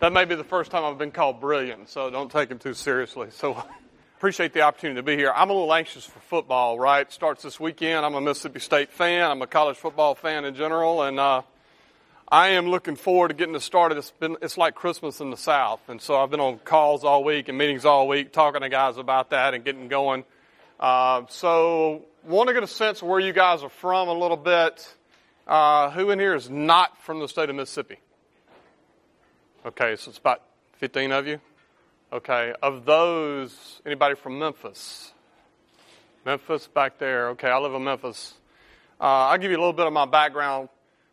That may be the first time I've been called brilliant, so don't take him too seriously. So appreciate the opportunity to be here. I'm a little anxious for football, right? Starts this weekend. I'm a Mississippi State fan. I'm a college football fan in general, and uh, I am looking forward to getting this started. It's been it's like Christmas in the South, and so I've been on calls all week and meetings all week, talking to guys about that and getting going. Uh, so want to get a sense of where you guys are from a little bit. Uh, who in here is not from the state of Mississippi? Okay, so it's about 15 of you. Okay, of those, anybody from Memphis? Memphis back there. Okay, I live in Memphis. Uh, I'll give you a little bit of my background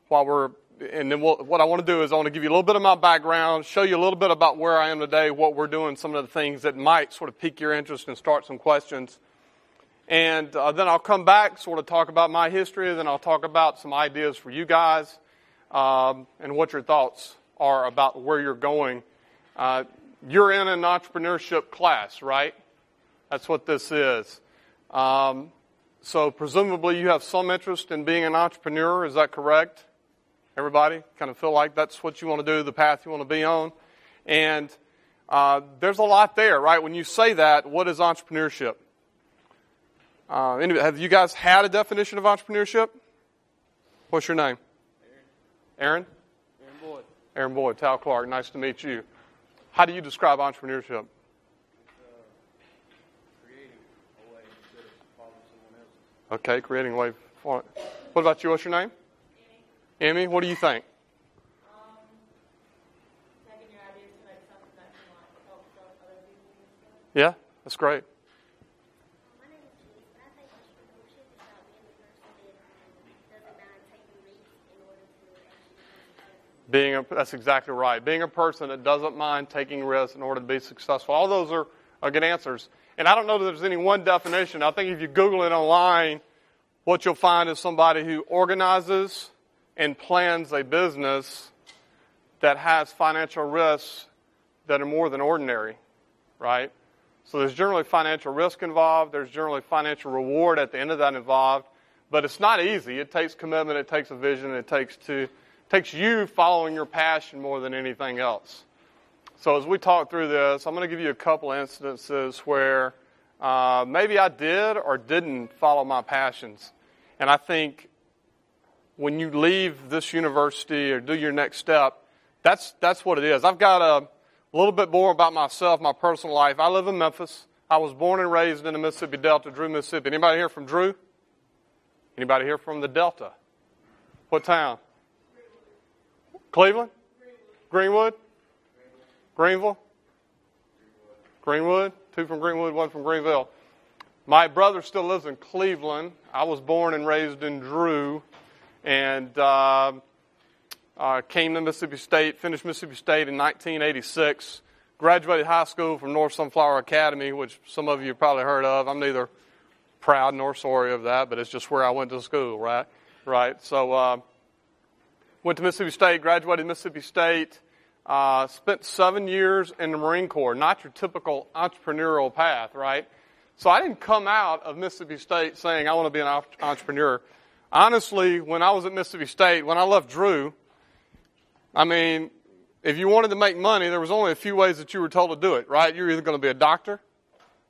while we're and then we'll, what I want to do is I want to give you a little bit of my background, show you a little bit about where I am today, what we're doing, some of the things that might sort of pique your interest and start some questions. And uh, then I'll come back, sort of talk about my history, then I'll talk about some ideas for you guys um, and what your thoughts are about where you're going. Uh, you're in an entrepreneurship class, right? That's what this is. Um, so presumably you have some interest in being an entrepreneur, is that correct? Everybody kind of feel like that's what you want to do, the path you want to be on. And uh, there's a lot there, right? When you say that, what is entrepreneurship? Uh, have you guys had a definition of entrepreneurship? What's your name? Aaron. Aaron? Aaron Boyd. Tal Clark. Nice to meet you. How do you describe entrepreneurship? Okay, creating a way for. What about you? What's your name? Emmy, what do you think? Um, your ideas to make something that can like help other people. Yeah, that's great. My name is Keith, but I think entrepreneurship is about being the person that um, doesn't mind taking risks in order to actually be successful. Being a, that's exactly right. Being a person that doesn't mind taking risks in order to be successful. All those are, are good answers. And I don't know that there's any one definition. I think if you Google it online, what you'll find is somebody who organizes and plans a business that has financial risks that are more than ordinary, right? So there's generally financial risk involved. There's generally financial reward at the end of that involved. But it's not easy. It takes commitment. It takes a vision. It takes to takes you following your passion more than anything else. So as we talk through this, I'm going to give you a couple instances where uh, maybe I did or didn't follow my passions, and I think when you leave this university or do your next step, that's, that's what it is. I've got a little bit more about myself, my personal life. I live in Memphis. I was born and raised in the Mississippi Delta, Drew, Mississippi. Anybody here from Drew? Anybody here from the Delta? What town? Cleveland? Greenwood? Greenville? Greenwood? Two from Greenwood, one from Greenville. My brother still lives in Cleveland. I was born and raised in Drew and uh, uh, came to Mississippi State, finished Mississippi State in 1986, graduated high school from North Sunflower Academy, which some of you probably heard of. I'm neither proud nor sorry of that, but it's just where I went to school, right? Right. So uh, went to Mississippi State, graduated Mississippi State, uh, spent seven years in the Marine Corps. Not your typical entrepreneurial path, right? So I didn't come out of Mississippi State saying I want to be an entrepreneur honestly, when I was at Mississippi State, when I left Drew, I mean, if you wanted to make money, there was only a few ways that you were told to do it, right? You're either going to be a doctor,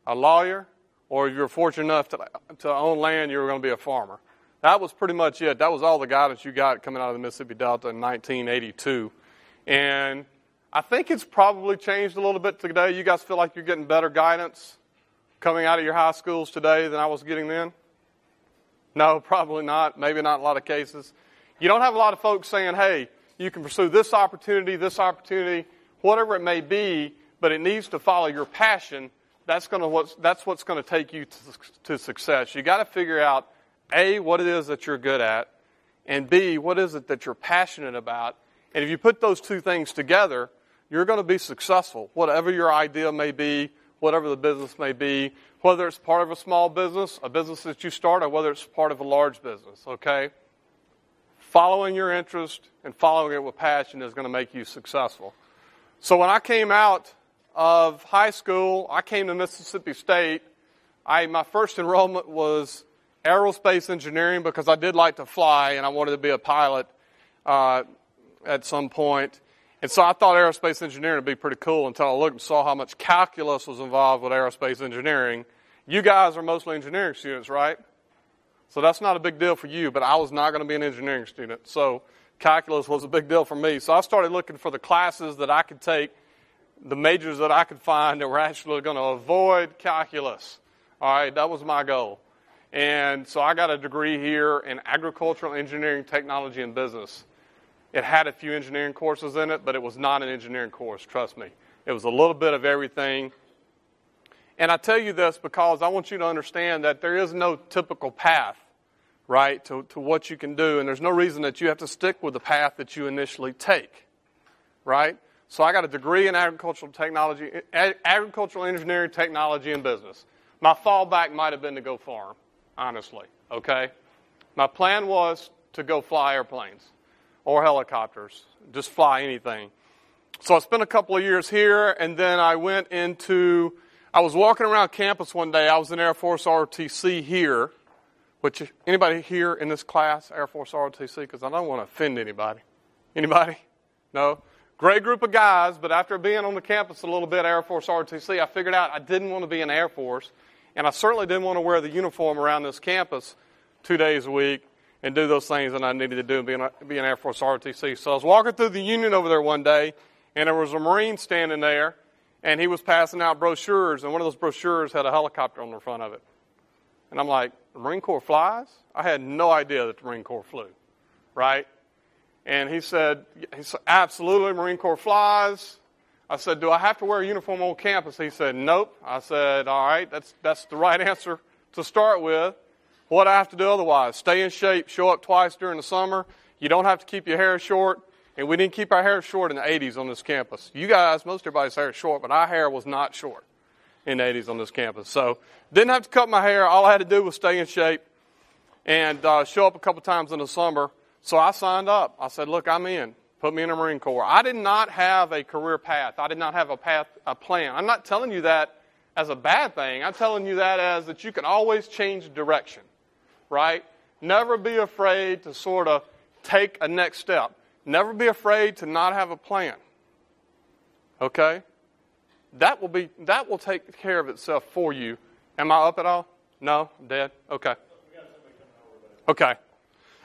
a lawyer, or if you're fortunate enough to, to own land, you're going to be a farmer. That was pretty much it. That was all the guidance you got coming out of the Mississippi Delta in 1982. And I think it's probably changed a little bit today. You guys feel like you're getting better guidance coming out of your high schools today than I was getting then? No, probably not. Maybe not a lot of cases. You don't have a lot of folks saying, hey, you can pursue this opportunity, this opportunity, whatever it may be, but it needs to follow your passion. That's, gonna, what's, that's what's going to take you to, to success. you got to figure out, A, what it is that you're good at, and B, what is it that you're passionate about. And if you put those two things together, you're going to be successful, whatever your idea may be, whatever the business may be, whether it's part of a small business, a business that you start, or whether it's part of a large business, okay? Following your interest and following it with passion is going to make you successful. So when I came out of high school, I came to Mississippi State. I, my first enrollment was aerospace engineering because I did like to fly and I wanted to be a pilot uh, at some point. And so I thought aerospace engineering would be pretty cool until I looked and saw how much calculus was involved with aerospace engineering. You guys are mostly engineering students, right? So that's not a big deal for you, but I was not going to be an engineering student. So calculus was a big deal for me. So I started looking for the classes that I could take, the majors that I could find that were actually going to avoid calculus. All right, that was my goal. And so I got a degree here in agricultural engineering, technology, and business. It had a few engineering courses in it, but it was not an engineering course, trust me. It was a little bit of everything. And I tell you this because I want you to understand that there is no typical path, right, to, to what you can do. And there's no reason that you have to stick with the path that you initially take, right? So I got a degree in agricultural technology, agricultural engineering, technology, and business. My fallback might have been to go farm, honestly, okay? My plan was to go fly airplanes or helicopters, just fly anything. So I spent a couple of years here, and then I went into. I was walking around campus one day. I was in Air Force ROTC here, which anybody here in this class, Air Force ROTC, because I don't want to offend anybody. Anybody? No. Great group of guys, but after being on the campus a little bit, Air Force ROTC, I figured out I didn't want to be in Air Force, and I certainly didn't want to wear the uniform around this campus two days a week and do those things that I needed to do and be an, Air Force ROTC. So I was walking through the Union over there one day, and there was a Marine standing there, and he was passing out brochures, and one of those brochures had a helicopter on the front of it. And I'm like, the Marine Corps flies? I had no idea that the Marine Corps flew, right? And he said, he said, absolutely, Marine Corps flies. I said, do I have to wear a uniform on campus? He said, nope. I said, all right, that's, that's the right answer to start with. What I have to do otherwise? Stay in shape, show up twice during the summer. You don't have to keep your hair short. And we didn't keep our hair short in the 80s on this campus. You guys, most everybody's hair is short, but our hair was not short in the 80s on this campus. So didn't have to cut my hair. All I had to do was stay in shape and uh, show up a couple times in the summer. So I signed up. I said, look, I'm in. Put me in the Marine Corps. I did not have a career path. I did not have a path, a plan. I'm not telling you that as a bad thing. I'm telling you that as that you can always change direction right? Never be afraid to sort of take a next step. Never be afraid to not have a plan. Okay? That will be that will take care of itself for you. Am I up at all? No? I'm dead? Okay. Okay.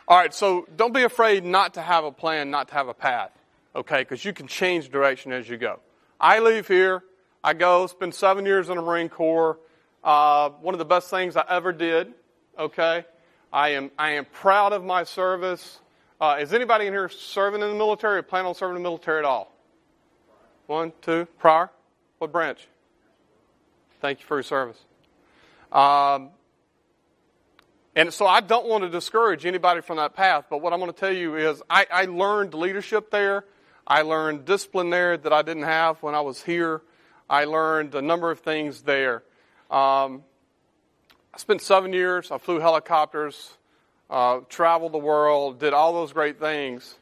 All right, so don't be afraid not to have a plan, not to have a path. Okay, because you can change direction as you go. I leave here, I go, spend seven years in the Marine Corps. Uh, one of the best things I ever did, okay? I am, I am proud of my service. Uh, is anybody in here serving in the military or plan on serving in the military at all? One, two, prior? What branch? Thank you for your service. Um, and so I don't want to discourage anybody from that path, but what I'm going to tell you is I, I learned leadership there. I learned discipline there that I didn't have when I was here. I learned a number of things there. Um, I spent seven years. I flew helicopters, uh, traveled the world, did all those great things.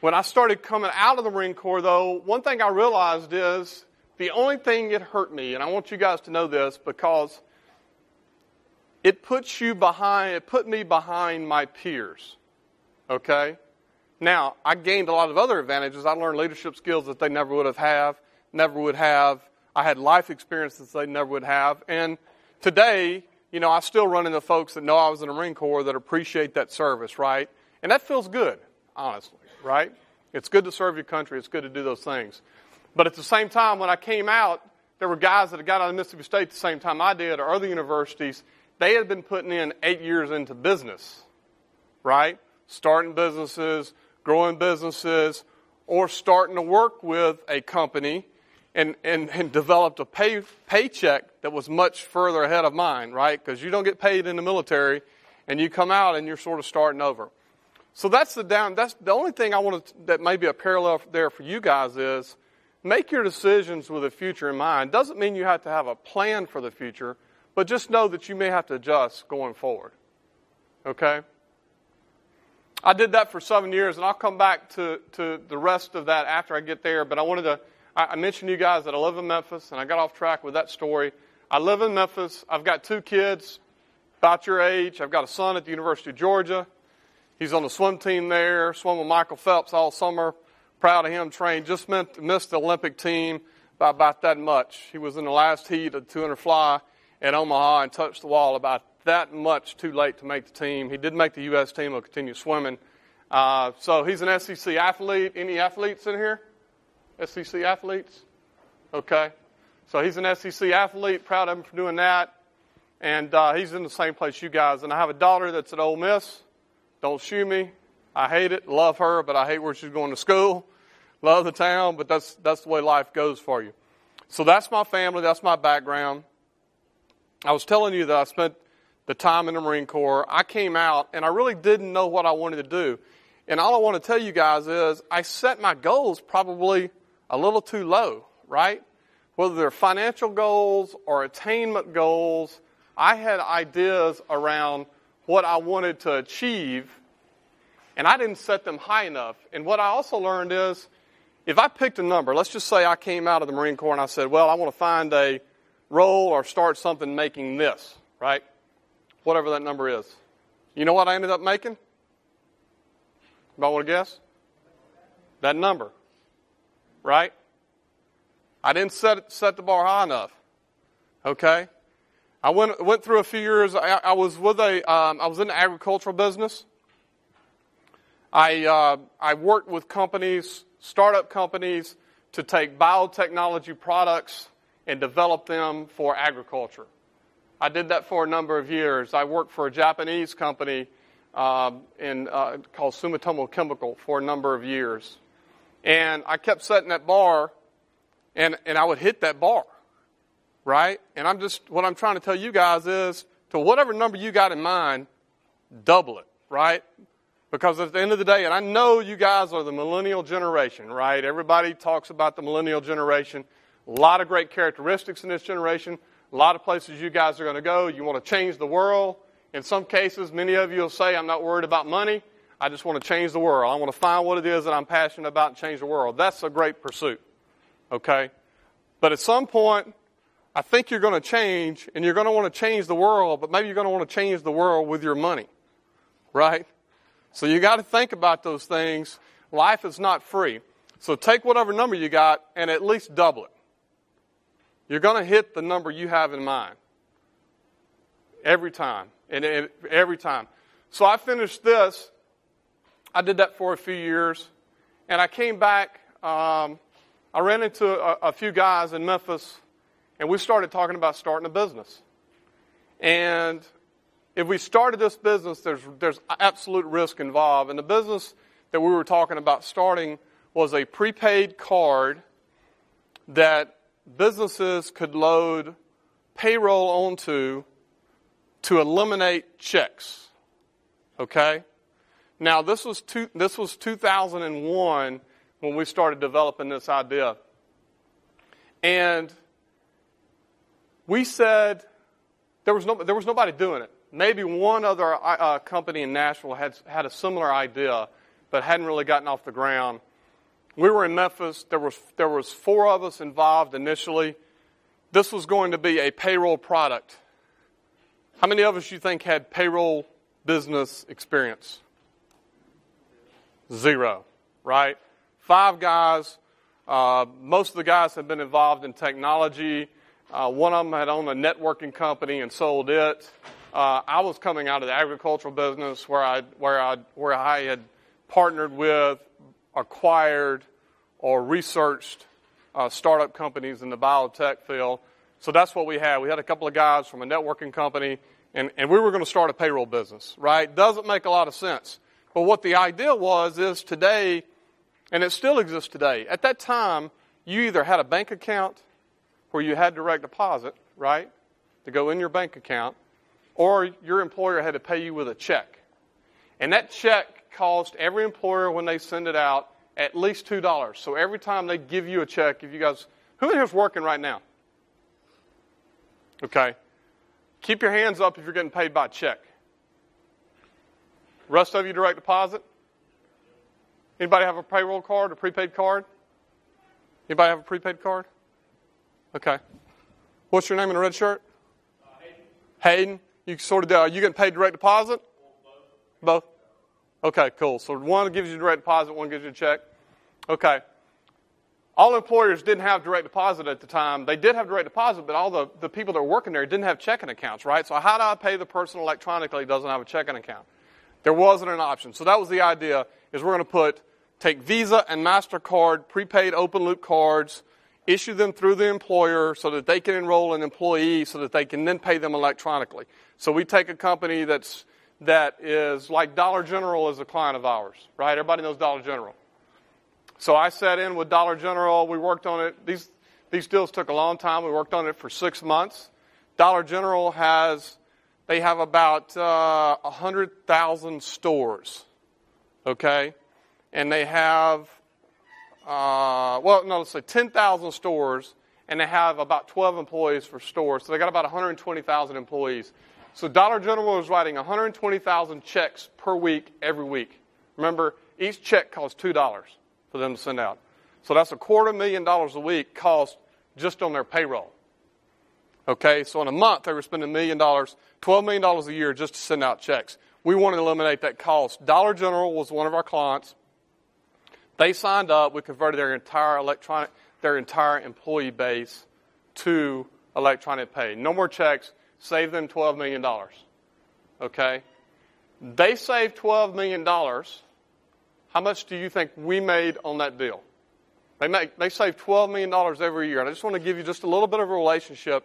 When I started coming out of the Marine Corps, though, one thing I realized is the only thing that hurt me, and I want you guys to know this because it puts you behind, it put me behind my peers. Okay? Now, I gained a lot of other advantages. I learned leadership skills that they never would have have, never would have. I had life experiences they never would have. And today, you know, I still run into folks that know I was in the Marine Corps that appreciate that service, right? And that feels good, honestly, right? It's good to serve your country. It's good to do those things. But at the same time, when I came out, there were guys that had got out of Mississippi State at the same time I did, or other universities. They had been putting in eight years into business, right? Starting businesses, growing businesses, or starting to work with a company and, and, and developed a pay, paycheck that was much further ahead of mine, right? Because you don't get paid in the military and you come out and you're sort of starting over. So that's the down, that's the only thing I want to, that may be a parallel there for you guys is make your decisions with the future in mind. Doesn't mean you have to have a plan for the future, but just know that you may have to adjust going forward. Okay? I did that for seven years, and I'll come back to, to the rest of that after I get there, but I wanted to I, mentioned to you guys that I live in Memphis, and I got off track with that story. I live in Memphis. I've got two kids about your age. I've got a son at the University of Georgia. He's on the swim team there, swam with Michael Phelps all summer. Proud of him. Trained, just missed the Olympic team by about that much. He was in the last heat of 200 fly at Omaha and touched the wall about that much too late to make the team. He did make the U.S. team. He'll continue swimming. Uh, so he's an SEC athlete. Any athletes in here? SEC athletes? Okay. So he's an SEC athlete. Proud of him for doing that. And uh, he's in the same place you guys. And I have a daughter that's at Ole Miss. Don't shoot me. I hate it. Love her, but I hate where she's going to school. Love the town, but that's that's the way life goes for you. So that's my family. That's my background. I was telling you that I spent the time in the Marine Corps. I came out and I really didn't know what I wanted to do. And all I want to tell you guys is I set my goals probably a little too low, right? Whether they're financial goals or attainment goals, I had ideas around what I wanted to achieve, and I didn't set them high enough. And what I also learned is if I picked a number, let's just say I came out of the Marine Corps and I said, well, I want to find a role or start something making this, right? Whatever that number is. You know what I ended up making? Anybody want to guess? That number. Right? I didn't set, set the bar high enough. Okay? I went, went through a few years. I, I was with a, um, I was in the agricultural business. I, uh, I worked with companies, startup companies, to take biotechnology products and develop them for agriculture. I did that for a number of years. I worked for a Japanese company um, in, uh, called Sumitomo Chemical for a number of years. And I kept setting that bar, and, and I would hit that bar, right? And I'm just, what I'm trying to tell you guys is to whatever number you got in mind, double it, right? Because at the end of the day, and I know you guys are the millennial generation, right? Everybody talks about the millennial generation. A lot of great characteristics in this generation. A lot of places you guys are going to go. You want to change the world. In some cases, many of you will say, I'm not worried about money. I just want to change the world. I want to find what it is that I'm passionate about and change the world. That's a great pursuit. Okay? But at some point, I think you're going to change, and you're going to want to change the world, but maybe you're going to want to change the world with your money. Right? So you got to think about those things. Life is not free. So take whatever number you got and at least double it. You're going to hit the number you have in mind. Every time and, every time. So I finished this. I did that for a few years, and I came back. Um, I ran into a, a few guys in Memphis, and we started talking about starting a business. And if we started this business, there's, there's absolute risk involved. And the business that we were talking about starting was a prepaid card that businesses could load payroll onto to eliminate checks. Okay? Now, this was, two, this was 2001 when we started developing this idea. And we said there was, no, there was nobody doing it. Maybe one other uh, uh, company in Nashville had, had a similar idea, but hadn't really gotten off the ground. We were in Memphis. There was, there was four of us involved initially. This was going to be a payroll product. How many of us you think had payroll business experience? Zero, right? Five guys. Uh, most of the guys have been involved in technology. Uh, one of them had owned a networking company and sold it. Uh, I was coming out of the agricultural business where I where I where I had partnered with, acquired, or researched uh, startup companies in the biotech field. So that's what we had. We had a couple of guys from a networking company, and, and we were going to start a payroll business, right? Doesn't make a lot of sense. But what the idea was is today, and it still exists today, at that time, you either had a bank account where you had direct deposit, right, to go in your bank account, or your employer had to pay you with a check. And that check cost every employer when they send it out at least $2. So every time they give you a check, if you guys, who in here is working right now? Okay. Keep your hands up if you're getting paid by check. Rest of you direct deposit? Anybody have a payroll card, a prepaid card? Anybody have a prepaid card? Okay. What's your name in a red shirt? Uh, Hayden. Hayden. You sort of, are you getting paid direct deposit? Both. Both? Okay, cool. So one gives you direct deposit, one gives you a check. Okay. All employers didn't have direct deposit at the time. They did have direct deposit, but all the, the people that were working there didn't have checking accounts, right? So how do I pay the person electronically doesn't have a checking account? There wasn't an option. So that was the idea, is we're going to put, take Visa and MasterCard prepaid open loop cards, issue them through the employer so that they can enroll an employee so that they can then pay them electronically. So we take a company that's, that is like Dollar General is a client of ours, right? Everybody knows Dollar General. So I sat in with Dollar General. We worked on it. These, these deals took a long time. We worked on it for six months. Dollar General has, they have about uh, 100,000 stores, okay? And they have, uh, well, no, let's say 10,000 stores, and they have about 12 employees for stores. So they got about 120,000 employees. So Dollar General was writing 120,000 checks per week, every week. Remember, each check costs $2 for them to send out. So that's a quarter million dollars a week cost just on their payroll. Okay, so in a month they were spending a million dollars, $12 million a year just to send out checks. We want to eliminate that cost. Dollar General was one of our clients. They signed up. We converted their entire electronic, their entire employee base to electronic pay. No more checks. Save them $12 million. Okay? They saved $12 million how much do you think we made on that deal? They, make, they save $12 million every year. And I just want to give you just a little bit of a relationship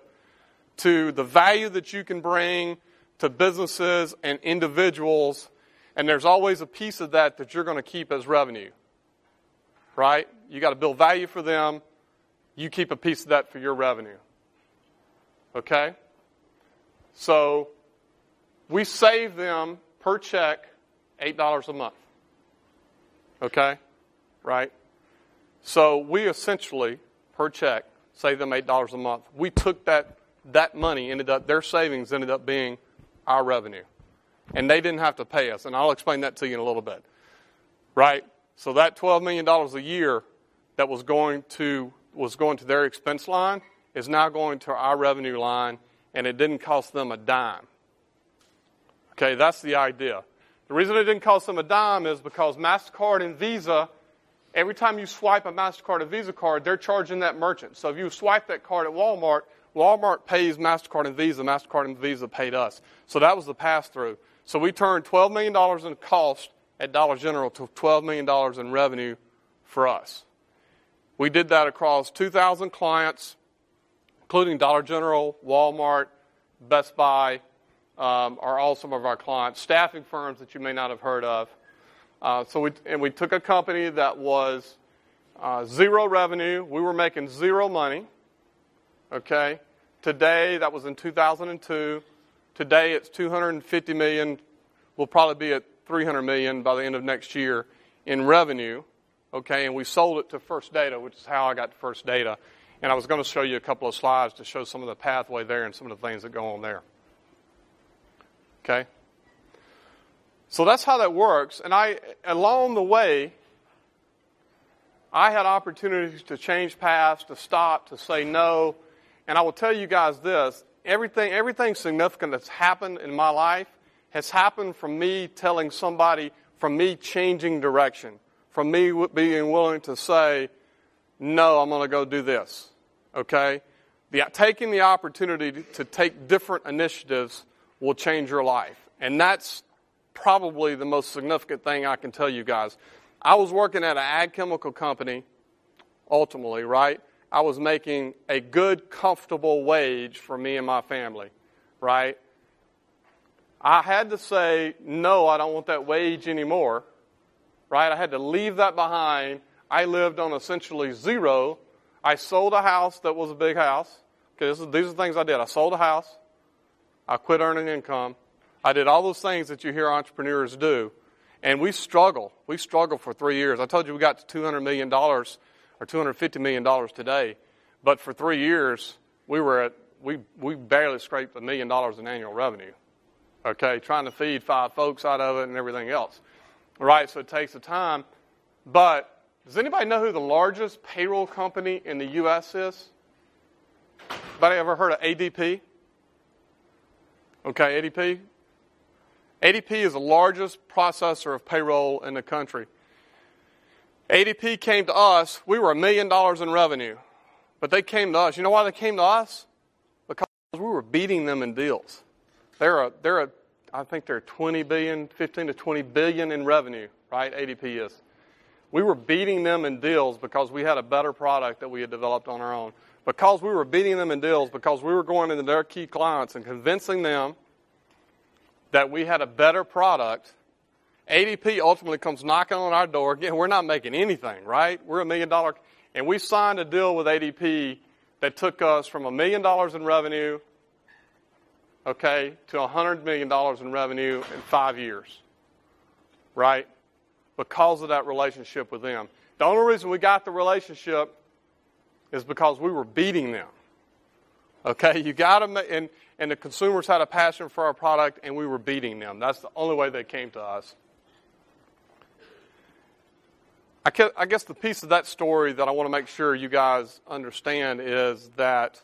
to the value that you can bring to businesses and individuals. And there's always a piece of that that you're going to keep as revenue. Right? You got to build value for them. You keep a piece of that for your revenue. Okay? So we save them per check $8 a month. Okay? Right? So we essentially, per check, save them $8 a month. We took that, that money, ended up, their savings ended up being our revenue. And they didn't have to pay us. And I'll explain that to you in a little bit. Right? So that $12 million a year that was going to, was going to their expense line is now going to our revenue line, and it didn't cost them a dime. Okay, that's the idea. The reason it didn't cost them a dime is because MasterCard and Visa, every time you swipe a MasterCard or Visa card, they're charging that merchant. So if you swipe that card at Walmart, Walmart pays MasterCard and Visa, MasterCard and Visa paid us. So that was the pass through. So we turned $12 million in cost at Dollar General to $12 million in revenue for us. We did that across 2,000 clients, including Dollar General, Walmart, Best Buy, um, are all some of our clients, staffing firms that you may not have heard of. Uh, so we, and we took a company that was uh, zero revenue. We were making zero money. Okay. Today, that was in 2002. Today, it's 250 million. We'll probably be at 300 million by the end of next year in revenue. Okay, and we sold it to First Data, which is how I got First Data. And I was going to show you a couple of slides to show some of the pathway there and some of the things that go on there. Okay? So that's how that works. And I, along the way, I had opportunities to change paths, to stop, to say no. And I will tell you guys this everything, everything significant that's happened in my life has happened from me telling somebody, from me changing direction, from me being willing to say, no, I'm going to go do this. Okay? The, taking the opportunity to take different initiatives will change your life. And that's probably the most significant thing I can tell you guys. I was working at an ag chemical company, ultimately, right? I was making a good, comfortable wage for me and my family, right? I had to say, no, I don't want that wage anymore, right? I had to leave that behind. I lived on essentially zero. I sold a house that was a big house. Okay, these are things I did. I sold a house. I quit earning income. I did all those things that you hear entrepreneurs do. And we struggle. We struggled for three years. I told you we got to $200 million or $250 million today. But for three years, we were at, we, we barely scraped a million dollars in annual revenue. Okay, trying to feed five folks out of it and everything else. Right, so it takes the time. But does anybody know who the largest payroll company in the U.S. is? Anybody ever heard of ADP? Okay, ADP? ADP is the largest processor of payroll in the country. ADP came to us, we were a million dollars in revenue. But they came to us. You know why they came to us? Because we were beating them in deals. They're a, they're a, I think they're 20 billion, 15 to 20 billion in revenue, right? ADP is. We were beating them in deals because we had a better product that we had developed on our own. Because we were beating them in deals, because we were going into their key clients and convincing them that we had a better product, ADP ultimately comes knocking on our door. Again, we're not making anything, right? We're a million dollar and we signed a deal with ADP that took us from a million dollars in revenue, okay, to a $100 million in revenue in five years, right? Because of that relationship with them. The only reason we got the relationship is because we were beating them. Okay, you got them, and, and the consumers had a passion for our product, and we were beating them. That's the only way they came to us. I guess the piece of that story that I want to make sure you guys understand is that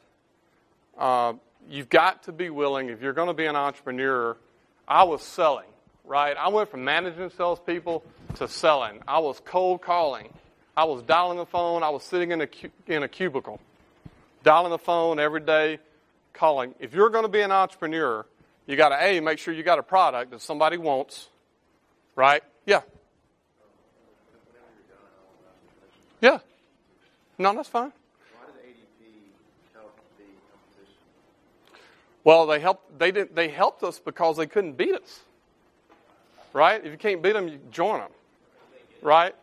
uh, you've got to be willing, if you're going to be an entrepreneur, I was selling, right? I went from managing salespeople to selling. I was cold calling. I was dialing the phone. I was sitting in a, in a cubicle, dialing the phone every day, calling. If you're going to be an entrepreneur, you got to, A, make sure you got a product that somebody wants, right? Yeah. Yeah. No, that's fine. Why did ADP help the competition? Well, they helped. They didn't. They helped us because they couldn't beat us. Right? If you can't beat them, you join them. Right?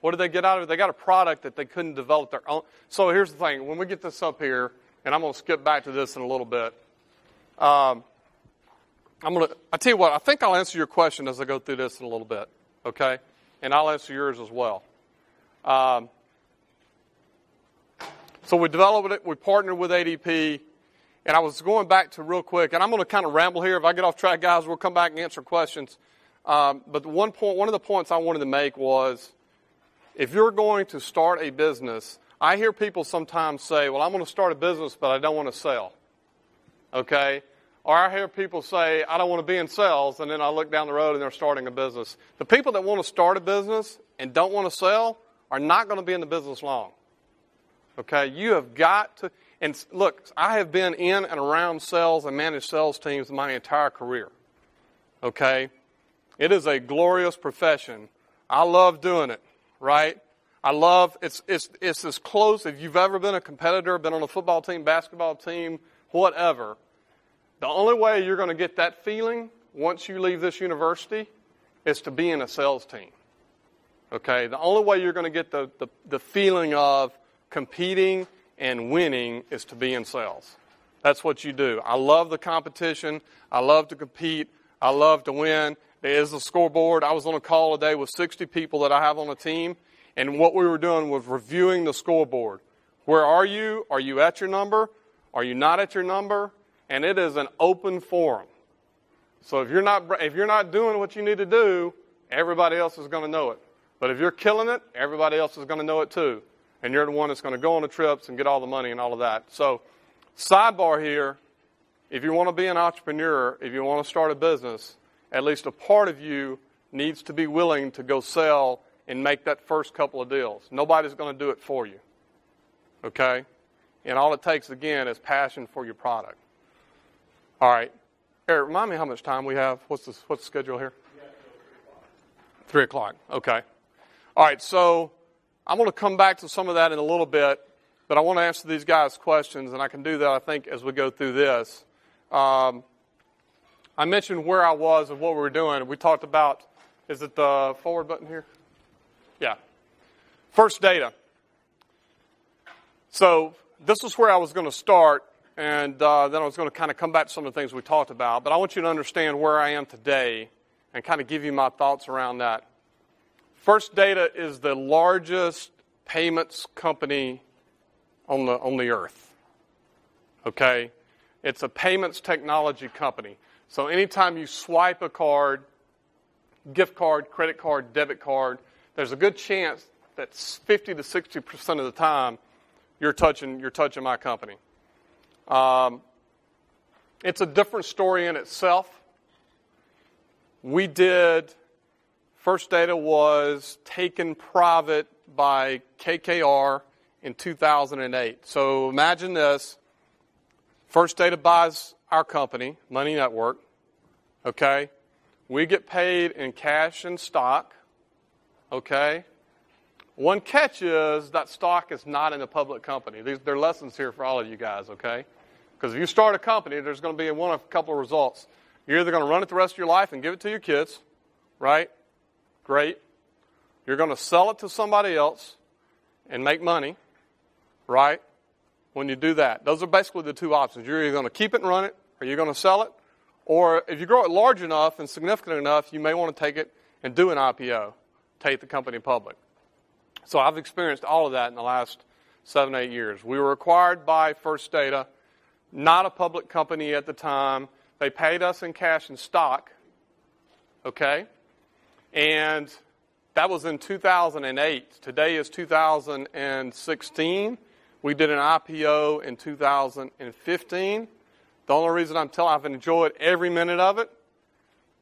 What did they get out of it? They got a product that they couldn't develop their own. So here's the thing: when we get this up here, and I'm going to skip back to this in a little bit. Um, I'm going to. I tell you what. I think I'll answer your question as I go through this in a little bit. Okay, and I'll answer yours as well. Um, so we developed it, we partnered with ADP, and I was going back to real quick, and I'm going to kind of ramble here. If I get off track, guys, we'll come back and answer questions. Um, but one point, one of the points I wanted to make was, if you're going to start a business, I hear people sometimes say, "Well, I'm going to start a business, but I don't want to sell." Okay, or I hear people say, "I don't want to be in sales," and then I look down the road and they're starting a business. The people that want to start a business and don't want to sell are not going to be in the business long. Okay, you have got to. And look, I have been in and around sales and managed sales teams my entire career. Okay, it is a glorious profession. I love doing it. Right? I love it's it's it's as close. If you've ever been a competitor, been on a football team, basketball team, whatever, the only way you're going to get that feeling once you leave this university is to be in a sales team. Okay, the only way you're going to get the, the, the feeling of competing and winning is to be in sales. That's what you do. I love the competition. I love to compete. I love to win. Is a scoreboard. I was on a call today with 60 people that I have on a team, and what we were doing was reviewing the scoreboard. Where are you? Are you at your number? Are you not at your number? And it is an open forum. So if you're not if you're not doing what you need to do, everybody else is going to know it. But if you're killing it, everybody else is going to know it too and you're the one that's going to go on the trips and get all the money and all of that. So, sidebar here if you want to be an entrepreneur, if you want to start a business, at least a part of you needs to be willing to go sell and make that first couple of deals. Nobody's going to do it for you. Okay? And all it takes, again, is passion for your product. All right. Eric, remind me how much time we have. What's the, what's the schedule here? Three o'clock. Okay. All right. So I'm going to come back to some of that in a little bit, but I want to answer these guys' questions, and I can do that, I think, as we go through this. Um, I mentioned where I was and what we were doing. We talked about, is it the forward button here? Yeah. First data. So this is where I was going to start, and uh, then I was going to kind of come back to some of the things we talked about. But I want you to understand where I am today and kind of give you my thoughts around that. First Data is the largest payments company on the, on the earth. Okay? It's a payments technology company. So anytime you swipe a card, gift card, credit card, debit card, there's a good chance that 50 to 60 percent of the time you're touching you're touching my company. Um, it's a different story in itself. We did First Data was taken private by KKR in 2008. So imagine this. First Data buys our company, Money Network. Okay? We get paid in cash and stock. Okay? One catch is that stock is not in a public company. These, there are lessons here for all of you guys, okay? Because if you start a company, there's going to be one of a couple of results. You're either going to run it the rest of your life and give it to your kids, right? Great. You're going to sell it to somebody else and make money, right? When you do that, those are basically the two options. You're either going to keep it and run it, or you're going to sell it, or if you grow it large enough and significant enough, you may want to take it and do an IPO, take the company public. So I've experienced all of that in the last seven, eight years. We were acquired by First Data, not a public company at the time. They paid us in cash and stock, okay? And that was in 2008. Today is 2016. We did an IPO in 2015. The only reason I'm telling, I've enjoyed every minute of it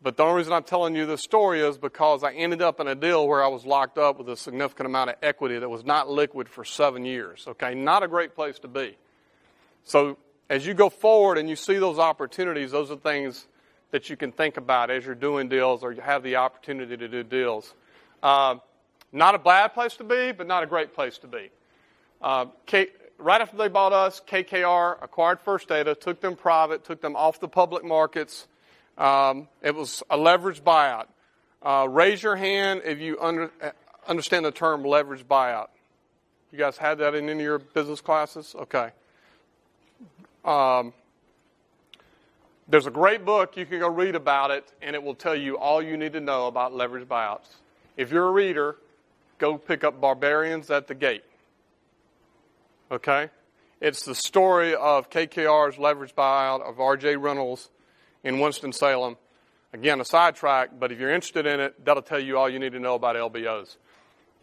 but the only reason I'm telling you this story is because I ended up in a deal where I was locked up with a significant amount of equity that was not liquid for seven years. Okay, not a great place to be. So as you go forward and you see those opportunities, those are things that you can think about as you're doing deals or you have the opportunity to do deals. Uh, not a bad place to be, but not a great place to be. Uh, K- right after they bought us, KKR acquired First Data, took them private, took them off the public markets um, it was a leveraged buyout. Uh, raise your hand if you under, uh, understand the term leveraged buyout. You guys had that in any of your business classes? Okay. Um, there's a great book. You can go read about it, and it will tell you all you need to know about leveraged buyouts. If you're a reader, go pick up Barbarians at the Gate. Okay? It's the story of KKR's leveraged buyout of R.J. Reynolds in Winston-Salem. Again, a sidetrack, but if you're interested in it, that'll tell you all you need to know about LBOs.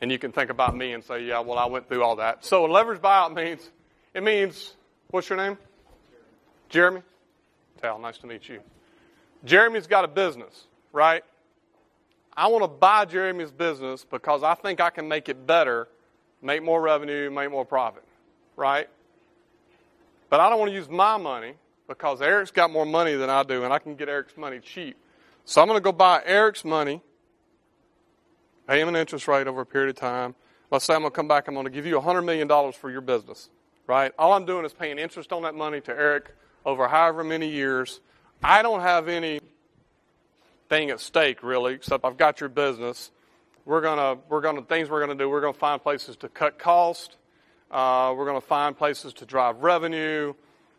And you can think about me and say, yeah, well, I went through all that. So a leveraged buyout means, it means, what's your name? Jeremy? Tal, nice to meet you. Jeremy's got a business, right? I want to buy Jeremy's business because I think I can make it better, make more revenue, make more profit, right? But I don't want to use my money because Eric's got more money than I do, and I can get Eric's money cheap. So I'm going to go buy Eric's money, pay him an interest rate over a period of time. Let's say I'm going to come back, I'm going to give you $100 million for your business, right? All I'm doing is paying interest on that money to Eric over however many years. I don't have any thing at stake really, except I've got your business. We're gonna, we're gonna, things we're gonna do. We're gonna find places to cut cost. Uh, we're gonna find places to drive revenue.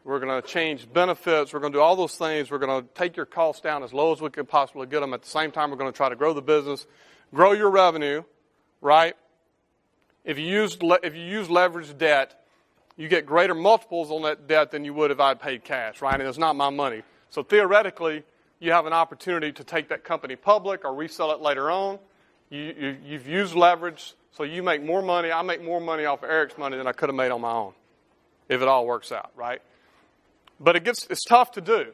We're going to change benefits. We're going to do all those things. We're going to take your costs down as low as we can possibly get them. At the same time, we're going to try to grow the business, grow your revenue, right? If you use, if you use leveraged debt, you get greater multiples on that debt than you would if I'd paid cash, right? And it's not my money. So theoretically, you have an opportunity to take that company public or resell it later on. You, you, have used leverage, so you make more money. I make more money off of Eric's money than I could have made on my own, if it all works out, right? But it gets it's tough to do.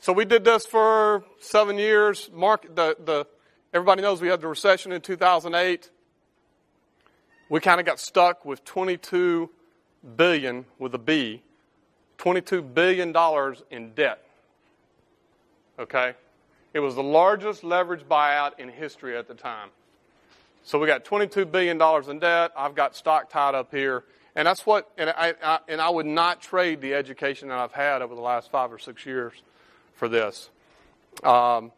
So we did this for seven years. Mark the, the everybody knows we had the recession in 2008. We kind of got stuck with 22 billion with a B, 22 billion dollars in debt. Okay? It was the largest leverage buyout in history at the time. So we got $22 billion in debt. I've got stock tied up here. And that's what, and I, I, and I would not trade the education that I've had over the last five or six years for this. Um,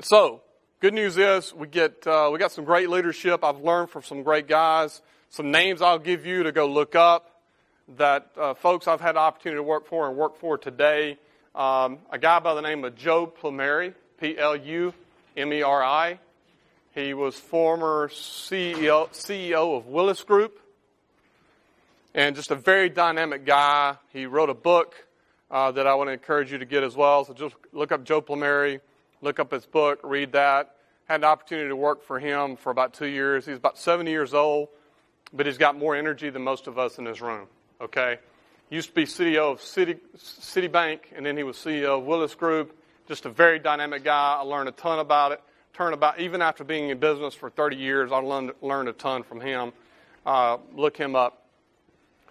so, good news is we get uh, we got some great leadership. I've learned from some great guys. Some names I'll give you to go look up that uh, folks I've had the opportunity to work for and work for today. Um, a guy by the name of Joe Plumeri, P L U M E R I. He was former CEO, CEO of Willis Group and just a very dynamic guy. He wrote a book uh, that I want to encourage you to get as well. So just look up Joe Plumeri, look up his book, read that. Had the opportunity to work for him for about two years. He's about 70 years old, but he's got more energy than most of us in this room. Okay, used to be CEO of City Citibank, and then he was CEO of Willis Group. Just a very dynamic guy. I learned a ton about it. Turnabout. Even after being in business for 30 years, I learned, learned a ton from him. Uh, look him up.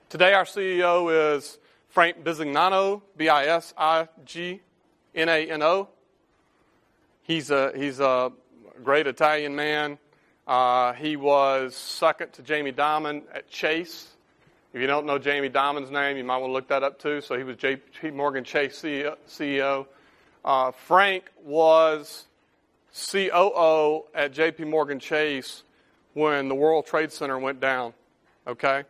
Today, our CEO is Frank Bisignano, B I S I G N A N O. He's a, he's a great Italian man. Uh, he was second to Jamie Dimon at Chase. If you don't know Jamie Dimon's name, you might want to look that up too. So he was J.P. Morgan Chase CEO. Uh, Frank was COO at J.P. Morgan Chase when the World Trade Center went down. Okay?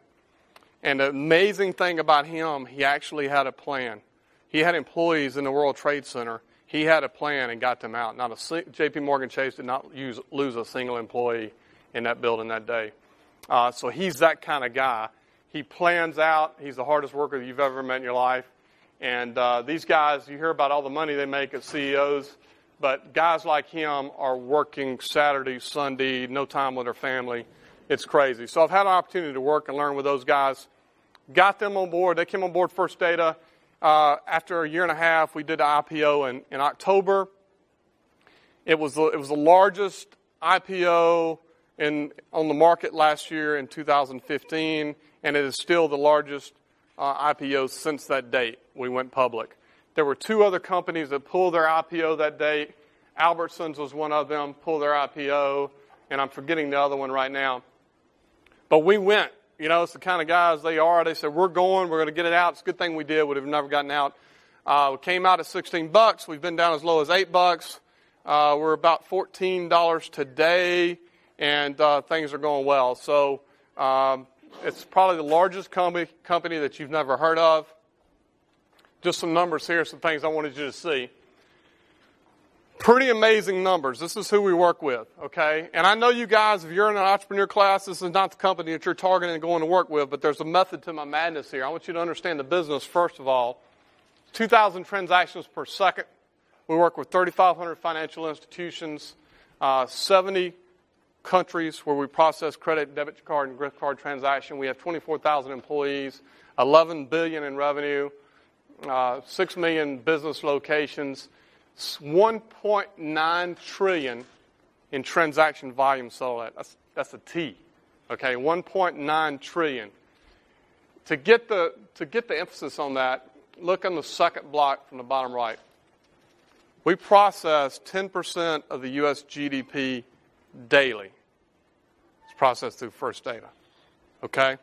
And the amazing thing about him, he actually had a plan. He had employees in the World Trade Center. He had a plan and got them out. Not a J.P. Morgan Chase did not use, lose a single employee in that building that day. Uh, so he's that kind of guy. He plans out. He's the hardest worker you've ever met in your life. And uh, these guys, you hear about all the money they make as CEOs, but guys like him are working Saturday, Sunday, no time with their family. It's crazy. So I've had an opportunity to work and learn with those guys. Got them on board. They came on board First Data. Uh, after a year and a half, we did the IPO in, in October. It was, the, it was the largest IPO in, on the market last year in 2015, and it is still the largest uh, IPO since that date we went public. There were two other companies that pulled their IPO that day. Albertsons was one of them, pulled their IPO, and I'm forgetting the other one right now. But we went. You know, it's the kind of guys they are. They said, We're going, we're going to get it out. It's a good thing we did, would have never gotten out. Uh, we came out at 16 bucks. We've been down as low as 8 bucks. Uh, we're about $14 today, and uh, things are going well. So um, it's probably the largest company, company that you've never heard of. Just some numbers here, some things I wanted you to see. Pretty amazing numbers. This is who we work with, okay? And I know you guys, if you're in an entrepreneur class, this is not the company that you're targeting and going to work with, but there's a method to my madness here. I want you to understand the business, first of all. 2,000 transactions per second. We work with 3,500 financial institutions, uh, 70 countries where we process credit, debit card, and gift card transaction. We have 24,000 employees, 11 billion in revenue, uh, 6 million business locations, 1.9 trillion in transaction volume sold at. That's, that's a T. Okay, 1.9 trillion. To get the to get the emphasis on that, look on the second block from the bottom right. We process 10% of the U.S. GDP daily. It's processed through First Data. Okay?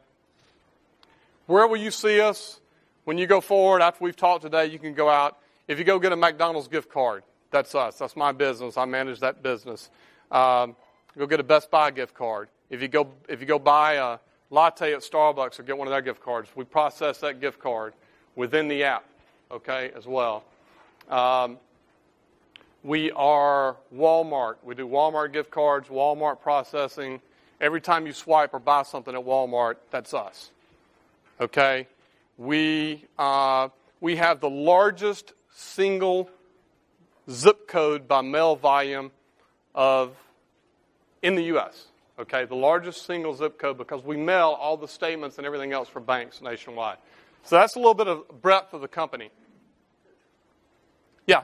Where will you see us when you go forward after we've talked today? You can go out. If you go get a McDonald's gift card, that's us. That's my business. I manage that business. Um, go get a Best Buy gift card. If you go if you go buy a latte at Starbucks or get one of their gift cards, we process that gift card within the app, okay, as well. Um, we are Walmart. We do Walmart gift cards, Walmart processing. Every time you swipe or buy something at Walmart, that's us. Okay? We, uh, we have the largest single zip code by mail volume of in the U.S. Okay, the largest single zip code because we mail all the statements and everything else for banks nationwide. So that's a little bit of breadth of the company. Yeah.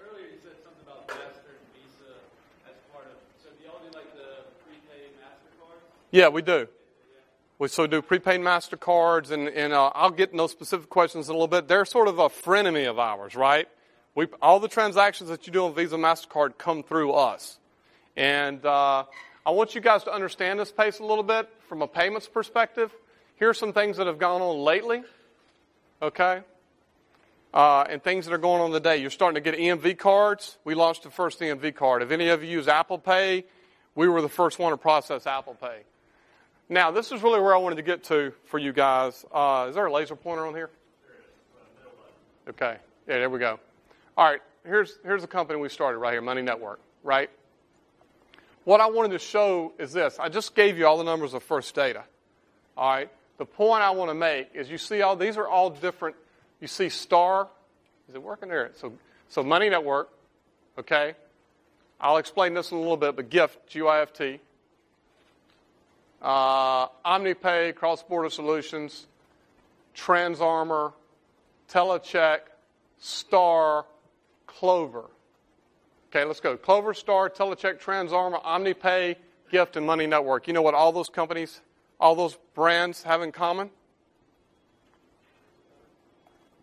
Earlier you said something about master and visa as part of so do y'all do like the prepaid MasterCard? Yeah, we do. We so do prepaid Mastercards, and, and uh, I'll get in those specific questions in a little bit. They're sort of a frenemy of ours, right? We, all the transactions that you do on Visa Mastercard come through us, and uh, I want you guys to understand this pace a little bit from a payments perspective. Here are some things that have gone on lately, okay, uh, and things that are going on today. You're starting to get EMV cards. We launched the first EMV card. If any of you use Apple Pay, we were the first one to process Apple Pay. Now, this is really where I wanted to get to for you guys. Uh, is there a laser pointer on here? Okay. Yeah, there we go. All right. Here's, here's the company we started right here, Money Network, right? What I wanted to show is this. I just gave you all the numbers of First Data. All right. The point I want to make is you see all these are all different. You see Star. Is it working there? So, so Money Network. Okay. I'll explain this in a little bit, but GIFT, G-I-F-T uh, OmniPay, Cross Border Solutions, TransArmor, Telecheck, Star, Clover. Okay, let's go. Clover Star, Telecheck, Transarmor, OmniPay, Gift, and Money Network. You know what all those companies, all those brands have in common?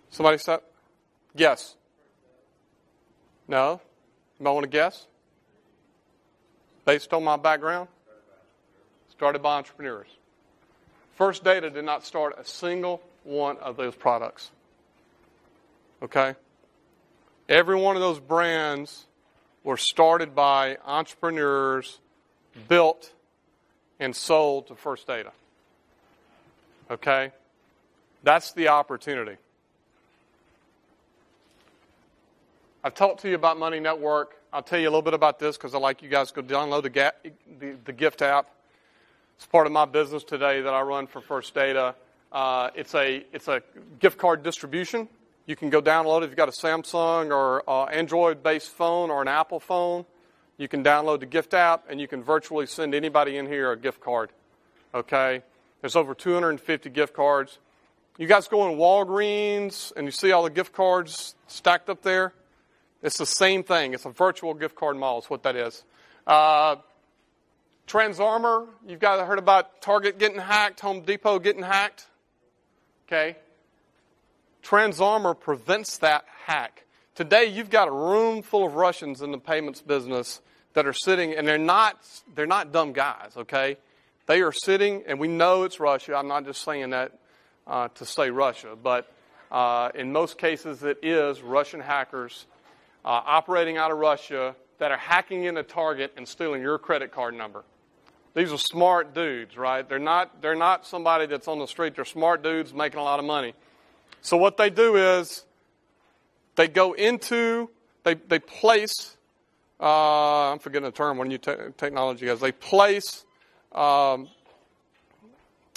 Somebody said? Yes. No? You might want to guess? Based on my background? Started by entrepreneurs. First Data did not start a single one of those products. Okay? Every one of those brands were started by entrepreneurs, built, and sold to First Data. Okay? That's the opportunity. I've talked to you about Money Network. I'll tell you a little bit about this because I like you guys to go download the, the, the, gift app. It's part of my business today that I run for First Data. Uh, it's a it's a gift card distribution. You can go download it if you've got a Samsung or uh, Android-based phone or an Apple phone. You can download the gift app and you can virtually send anybody in here a gift card. Okay, there's over 250 gift cards. You guys go in Walgreens and you see all the gift cards stacked up there. It's the same thing. It's a virtual gift card model, is what that is. Uh, Transarmor, you've got heard about Target getting hacked, Home Depot getting hacked. Okay? Transarmor prevents that hack. Today, you've got a room full of Russians in the payments business that are sitting, and they're not, they're not dumb guys, okay? They are sitting, and we know it's Russia. I'm not just saying that uh, to say Russia, but uh, in most cases, it is Russian hackers uh, operating out of Russia that are hacking into Target and stealing your credit card number. These are smart dudes, right? They're not, they're not somebody that's on the street. They're smart dudes making a lot of money. So what they do is they go into, they, they place, uh, I'm forgetting the term when you te- technology guys, they place, um,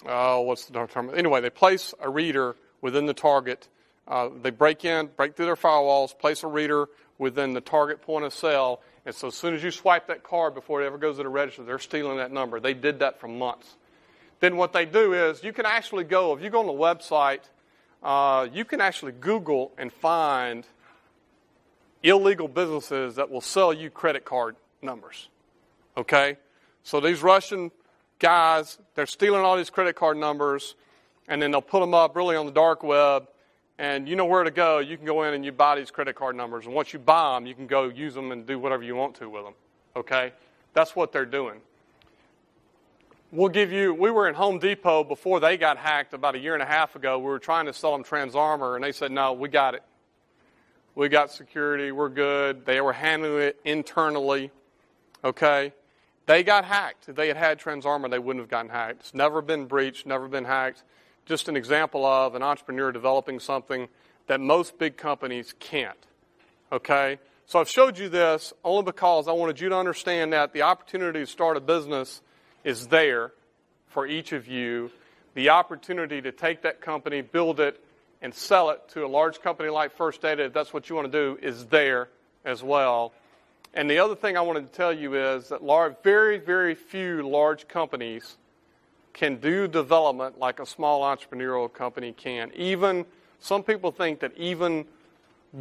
oh, what's the term? Anyway, they place a reader within the target. Uh, they break in, break through their firewalls, place a reader within the target point of sale. And so as soon as you swipe that card before it ever goes to the register, they're stealing that number. They did that for months. Then what they do is you can actually go, if you go on the website, uh, you can actually Google and find illegal businesses that will sell you credit card numbers. Okay? So these Russian guys, they're stealing all these credit card numbers, and then they'll put them up really on the dark web and you know where to go. You can go in and you buy these credit card numbers. And once you buy them, you can go use them and do whatever you want to with them. Okay? That's what they're doing. We'll give you, we were in Home Depot before they got hacked about a year and a half ago. We were trying to sell them Transarmor, and they said, no, we got it. We got security. We're good. They were handling it internally. Okay? They got hacked. If they had had Transarmor, they wouldn't have gotten hacked. It's never been breached, never been hacked just an example of an entrepreneur developing something that most big companies can't. Okay? So I've showed you this only because I wanted you to understand that the opportunity to start a business is there for each of you. The opportunity to take that company, build it, and sell it to a large company like First Data, if that's what you want to do, is there as well. And the other thing I wanted to tell you is that very, very few large companies can do development like a small entrepreneurial company can. Even some people think that even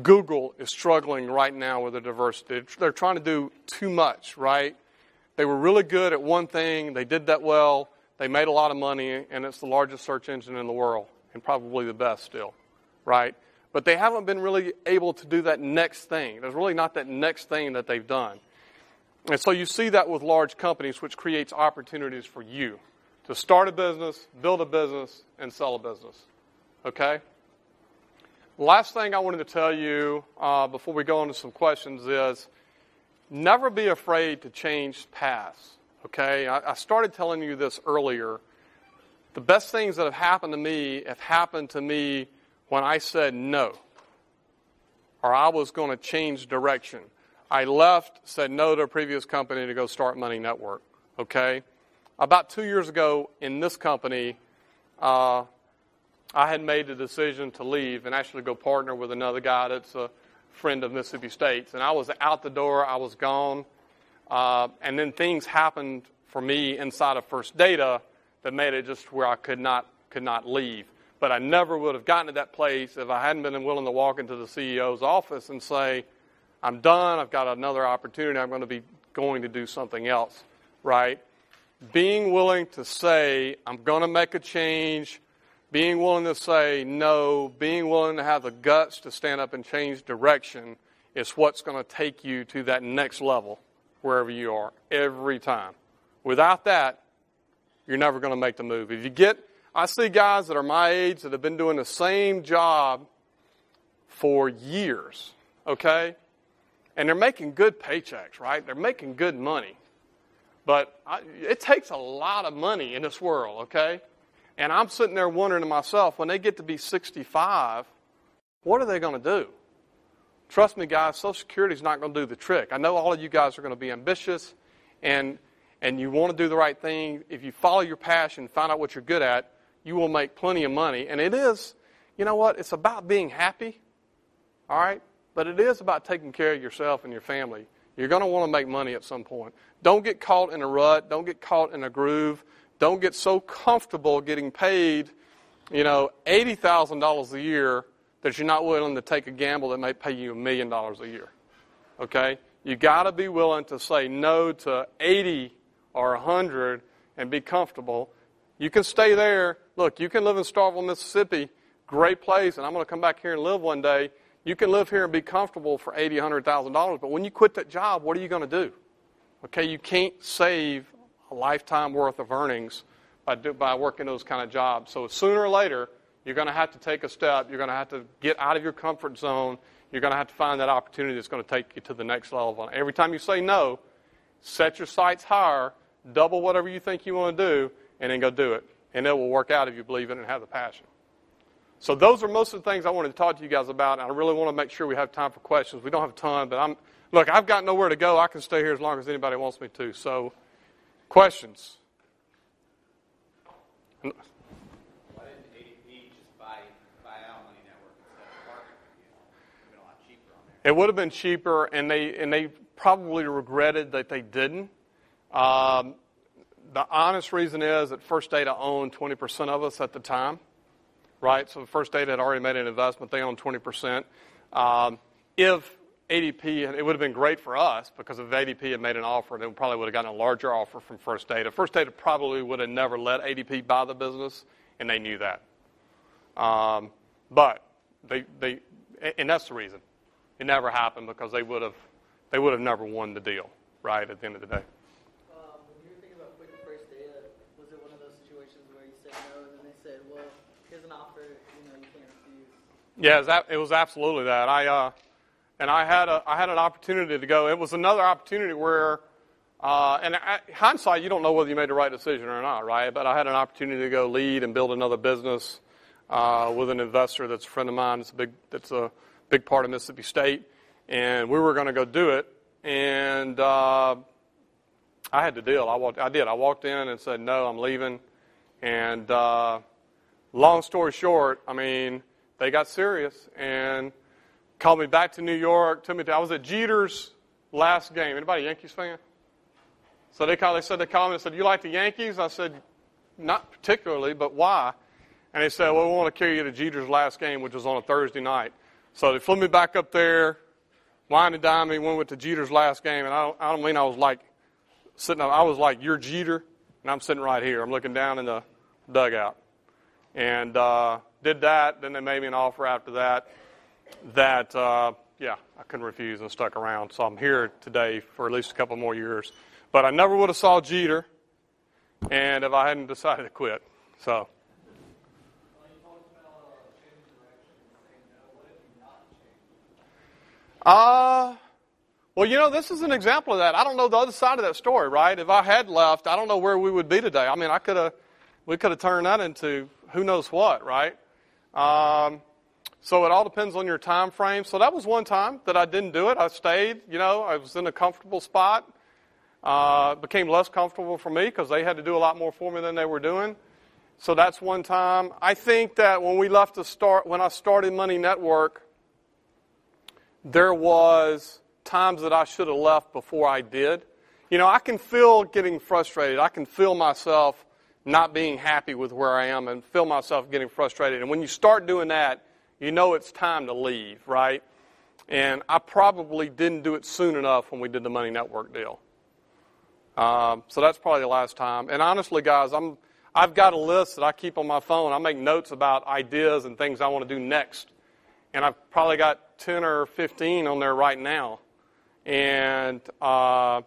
Google is struggling right now with the diversity. They're trying to do too much, right? They were really good at one thing, they did that well, they made a lot of money, and it's the largest search engine in the world, and probably the best still, right? But they haven't been really able to do that next thing. There's really not that next thing that they've done. And so you see that with large companies, which creates opportunities for you to start a business, build a business, and sell a business. Okay? Last thing I wanted to tell you uh, before we go into some questions is never be afraid to change paths. Okay? I, I started telling you this earlier. The best things that have happened to me have happened to me when I said no, or I was going to change direction. I left, said no to a previous company to go start Money Network. Okay? About two years ago in this company, uh, I had made the decision to leave and actually go partner with another guy that's a friend of Mississippi State's. And I was out the door, I was gone. Uh, and then things happened for me inside of First Data that made it just where I could not could not leave. But I never would have gotten to that place if I hadn't been willing to walk into the CEO's office and say, I'm done. I've got another opportunity. I'm going to be going to do something else, right? Being willing to say, I'm going to make a change, being willing to say no, being willing to have the guts to stand up and change direction is what's going to take you to that next level wherever you are every time. Without that, you're never going to make the move. If you get, I see guys that are my age that have been doing the same job for years, okay? And they're making good paychecks, right? They're making good money. But I, it takes a lot of money in this world, okay? And I'm sitting there wondering to myself, when they get to be 65, what are they going to do? Trust me, guys, Social Security is not going to do the trick. I know all of you guys are going to be ambitious and, and you want to do the right thing. If you follow your passion, find out what you're good at, you will make plenty of money. And it is, you know what? It's about being happy, all right? But it is about taking care of yourself and your family. You're going to want to make money at some point. Don't get caught in a rut. Don't get caught in a groove. Don't get so comfortable getting paid, you know, $80,000 a year that you're not willing to take a gamble that may pay you a million dollars a year. Okay? You got to be willing to say no to 80 or 100 and be comfortable. You can stay there. Look, you can live in Starkville, Mississippi, great place, and I'm going to come back here and live one day. You can live here and be comfortable for eighty, hundred thousand dollars, but when you quit that job, what are you going to do? Okay, you can't save a lifetime worth of earnings by do, by working those kind of jobs. So sooner or later, you're going to have to take a step. You're going to have to get out of your comfort zone. You're going to have to find that opportunity that's going to take you to the next level. Every time you say no, set your sights higher, double whatever you think you want to do, and then go do it. And it will work out if you believe in it and have the passion. So those are most of the things I wanted to talk to you guys about. And I really want to make sure we have time for questions. We don't have a ton, but I'm look. I've got nowhere to go. I can stay here as long as anybody wants me to. So, questions. Why didn't ADP just buy, buy out Money Network instead of partnering with you? It would have been cheaper. It would have been cheaper, and they and they probably regretted that they didn't. Um, the honest reason is that First Data owned 20% of us at the time, right? So First Data had already made an investment; they owned 20%. Um, if ADP, it would have been great for us because if ADP had made an offer, they probably would have gotten a larger offer from First Data. First Data probably would have never let ADP buy the business, and they knew that. Um, but they, they, and that's the reason it never happened because they would have, they would have never won the deal, right? At the end of the day. Yeah, it was, absolutely that. I uh, and I had a I had an opportunity to go. It was another opportunity where, uh, and I, hindsight, you don't know whether you made the right decision or not, right? But I had an opportunity to go lead and build another business uh, with an investor that's a friend of mine. It's a big that's a big part of Mississippi State, and we were going to go do it. And uh, I had to deal. I walked. I did. I walked in and said, "No, I'm leaving." And uh, long story short, I mean, they got serious and called me back to New York. Took me to. I was at Jeter's last game. Anybody Yankees fan? So they called. They said they called me and said, "You like the Yankees?" I said, "Not particularly, but why?" And they said, "Well, we want to carry you to Jeter's last game, which was on a Thursday night." So they flew me back up there, wine and dine me. Went to Jeter's last game, and I don't, I don't mean I was like sitting. I was like, "You're Jeter," and I'm sitting right here. I'm looking down in the dugout, and uh, did that. Then they made me an offer after that. That uh, yeah, I couldn't refuse and stuck around. So I'm here today for at least a couple more years. But I never would have saw Jeter, and if I hadn't decided to quit. So. Uh, well, you know, this is an example of that. I don't know the other side of that story, right? If I had left, I don't know where we would be today. I mean, I could have, we could have turned that into who knows what, right? Um, so it all depends on your time frame. So that was one time that I didn't do it. I stayed, you know, I was in a comfortable spot. Uh, became less comfortable for me because they had to do a lot more for me than they were doing. So that's one time. I think that when we left the start, when I started Money Network, there was times that I should have left before I did. You know, I can feel getting frustrated. I can feel myself not being happy with where I am and feel myself getting frustrated. And when you start doing that, you know it's time to leave, right? And I probably didn't do it soon enough when we did the Money Network deal. Um, so that's probably the last time. And honestly, guys, I'm, I've got a list that I keep on my phone. I make notes about ideas and things I want to do next. And I've probably got 10 or 15 on there right now. And, uh,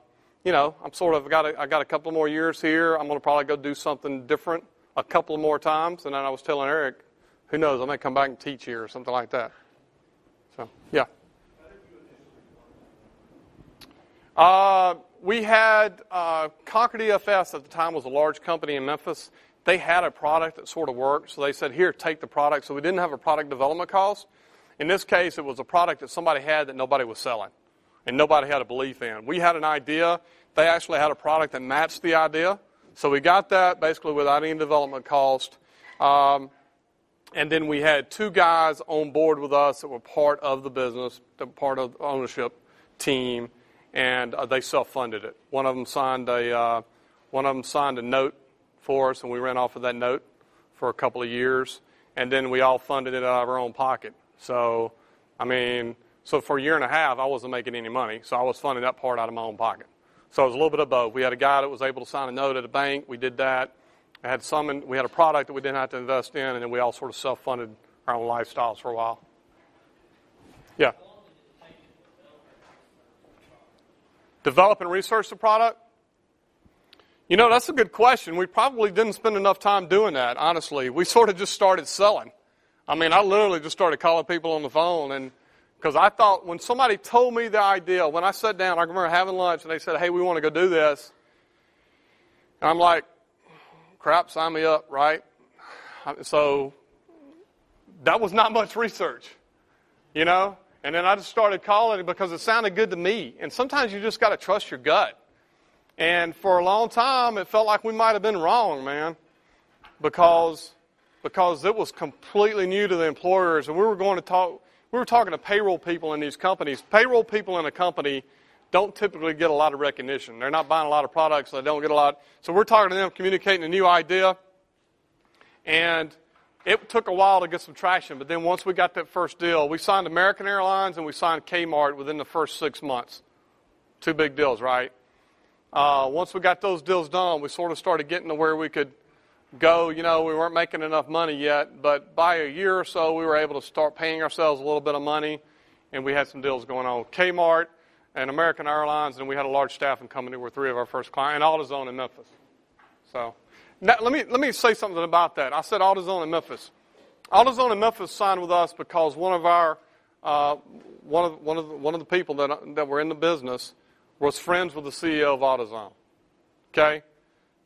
you know, I'm sort of got a, I got a couple more years here. I'm going to probably go do something different a couple more times. And then I was telling Eric, who knows, I may come back and teach here or something like that. So, yeah. Uh, we had uh, Concord EFS at the time was a large company in Memphis. They had a product that sort of worked, so they said, "Here, take the product." So we didn't have a product development cost. In this case, it was a product that somebody had that nobody was selling, and nobody had a belief in. We had an idea. They actually had a product that matched the idea, so we got that basically without any development cost. Um, and then we had two guys on board with us that were part of the business, part of the ownership team and uh, they self-funded it. One of them signed a uh, one of them signed a note for us, and we ran off of that note for a couple of years, and then we all funded it out of our own pocket. So, I mean, so for a year and a half, I wasn't making any money, so I was funding that part out of my own pocket. So it was a little bit of both. We had a guy that was able to sign a note at a bank. We did that. I had some. We had a product that we didn't have to invest in, and then we all sort of self-funded our own lifestyles for a while. Yeah. develop and research the product? You know, that's a good question. We probably didn't spend enough time doing that, honestly. We sort of just started selling. I mean, I literally just started calling people on the phone and because I thought when somebody told me the idea, when I sat down, I remember having lunch and they said, "Hey, we want to go do this." And I'm like, "Crap, sign me up, right?" So that was not much research, you know. And then I just started calling it because it sounded good to me. And sometimes you just got to trust your gut. And for a long time, it felt like we might have been wrong, man, because because it was completely new to the employers, and we were going to talk. We were talking to payroll people in these companies. Payroll people in a company don't typically get a lot of recognition. They're not buying a lot of products. They don't get a lot. So we're talking to them, communicating a new idea, and it took a while to get some traction, but then once we got that first deal, we signed American Airlines and we signed Kmart within the first six months. Two big deals, right? Uh, once we got those deals done, we sort of started getting to where we could go. You know, we weren't making enough money yet, but by a year or so, we were able to start paying ourselves a little bit of money, and we had some deals going on. Kmart and American Airlines, and we had a large staffing company were three of our first clients, and AutoZone in Memphis. So now, let me, let me say something about that. I said AutoZone in Memphis. AutoZone in Memphis signed with us because one of our, uh, one of, one of, the, one of the people that, that were in the business was friends with the CEO of AutoZone. Okay?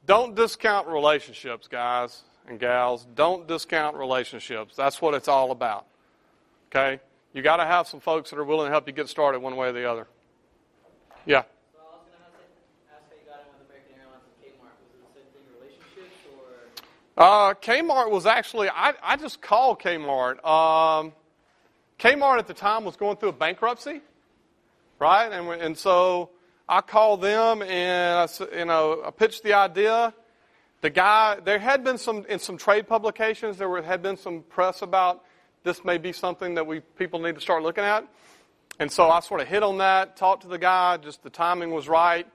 Don't discount relationships, guys and gals. Don't discount relationships. That's what it's all about. Okay? You got to have some folks that are willing to help you get started one way or the other. Yeah. Uh, Kmart was actually, I, I just called Kmart. Um, Kmart at the time was going through a bankruptcy, right? And, and so I called them and I, you know, I pitched the idea. The guy, there had been some, in some trade publications, there were, had been some press about this may be something that we, people need to start looking at. And so I sort of hit on that, talked to the guy, just the timing was right.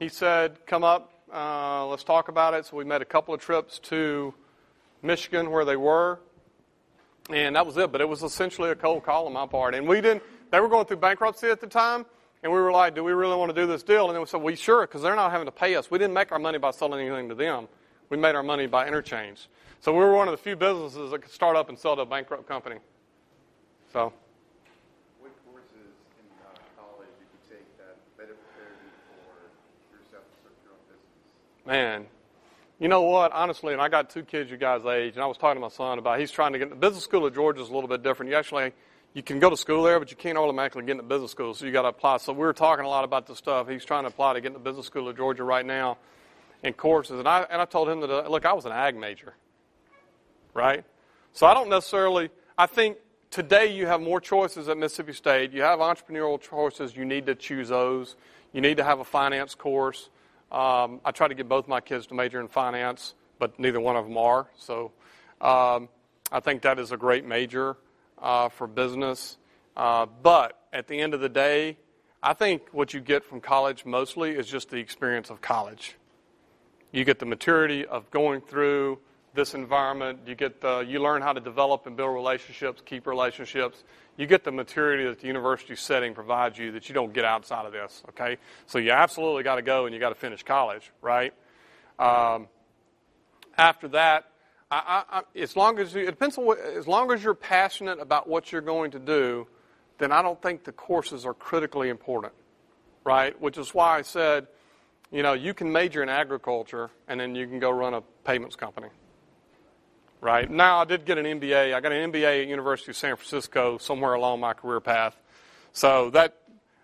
He said, come up, uh, let's talk about it. So we made a couple of trips to Michigan where they were, and that was it. But it was essentially a cold call on my part. And we didn't. They were going through bankruptcy at the time, and we were like, "Do we really want to do this deal?" And they said, "We sure," because they're not having to pay us. We didn't make our money by selling anything to them. We made our money by interchange. So we were one of the few businesses that could start up and sell to a bankrupt company. So. What courses in uh, college did you take that better prepared you for yourself to start your own business? Man, you know what? Honestly, and I got two kids your guys' age, and I was talking to my son about he's trying to get the business school of Georgia is a little bit different. You actually you can go to school there, but you can't automatically get into business school, so you got to apply. So we were talking a lot about this stuff. He's trying to apply to get into business school at Georgia right now, in courses. And I and I told him that uh, look, I was an ag major, right? So I don't necessarily. I think today you have more choices at Mississippi State. You have entrepreneurial choices. You need to choose those. You need to have a finance course. Um, I try to get both my kids to major in finance, but neither one of them are. So um, I think that is a great major uh, for business. Uh, but at the end of the day, I think what you get from college mostly is just the experience of college. You get the maturity of going through this environment. You get the, you learn how to develop and build relationships, keep relationships. You get the maturity that the university setting provides you that you don't get outside of this. Okay, so you absolutely got to go and you got to finish college, right? Um, after that, I, I, I, as long as you, it depends on what, as long as you're passionate about what you're going to do, then I don't think the courses are critically important, right? Which is why I said, you know, you can major in agriculture and then you can go run a payments company, right? Now I did get an MBA. I got an MBA at University of San Francisco somewhere along my career path, so that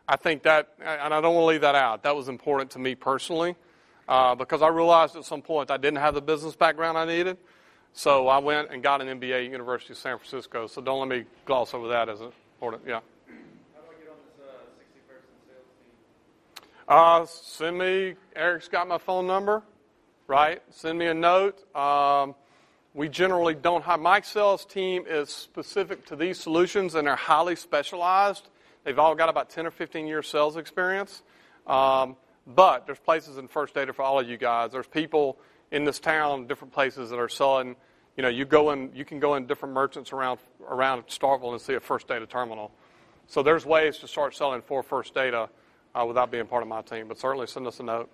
I think that, and I don't want to leave that out. That was important to me personally uh, because I realized at some point I didn't have the business background I needed. So I went and got an MBA at University of San Francisco. So don't let me gloss over that as important. Yeah. How do I get on this uh, 60 person sales team? Uh, send me. Eric's got my phone number, right? Send me a note. Um, we generally don't have. My sales team is specific to these solutions, and they're highly specialized. They've all got about 10 or 15 years sales experience. Um, but there's places in First Data for all of you guys. There's people in this town, different places that are selling. You know, you go in, you can go in different merchants around around Starkville and see a First Data terminal. So there's ways to start selling for First Data uh, without being part of my team. But certainly send us a note.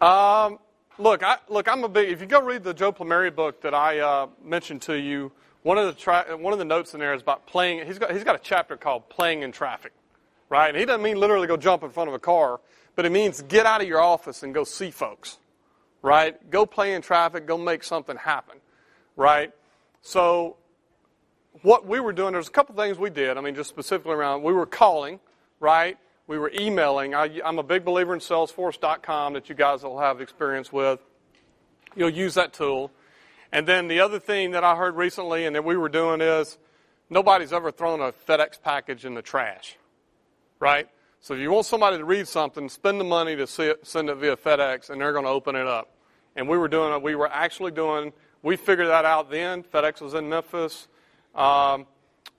Um, look, I, look, I'm a big. If you go read the Joe Plumeri book that I uh, mentioned to you, one of the tra- one of the notes in there is about playing. He's got he's got a chapter called "Playing in Traffic," right? And he doesn't mean literally go jump in front of a car, but it means get out of your office and go see folks, right? Go play in traffic. Go make something happen, right? So, what we were doing, there's a couple things we did. I mean, just specifically around, we were calling, right? We were emailing. I, I'm a big believer in Salesforce.com that you guys will have experience with. You'll use that tool. And then the other thing that I heard recently and that we were doing is nobody's ever thrown a FedEx package in the trash, right? So if you want somebody to read something, spend the money to it, send it via FedEx, and they're going to open it up. And we were doing it. We were actually doing. We figured that out then. FedEx was in Memphis. Um,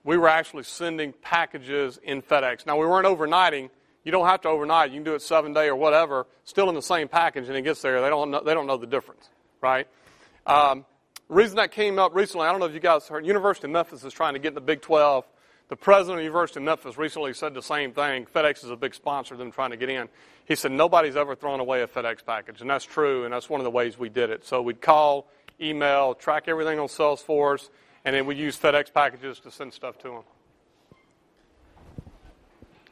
we were actually sending packages in FedEx. Now we weren't overnighting. You don't have to overnight. You can do it seven day or whatever. Still in the same package, and it gets there. They don't. Know, they don't know the difference, right? Um, reason that came up recently, I don't know if you guys heard, University of Memphis is trying to get in the Big 12. The president of the University of Memphis recently said the same thing. FedEx is a big sponsor of them trying to get in. He said nobody's ever thrown away a FedEx package, and that's true, and that's one of the ways we did it. So we'd call, email, track everything on Salesforce, and then we use FedEx packages to send stuff to them.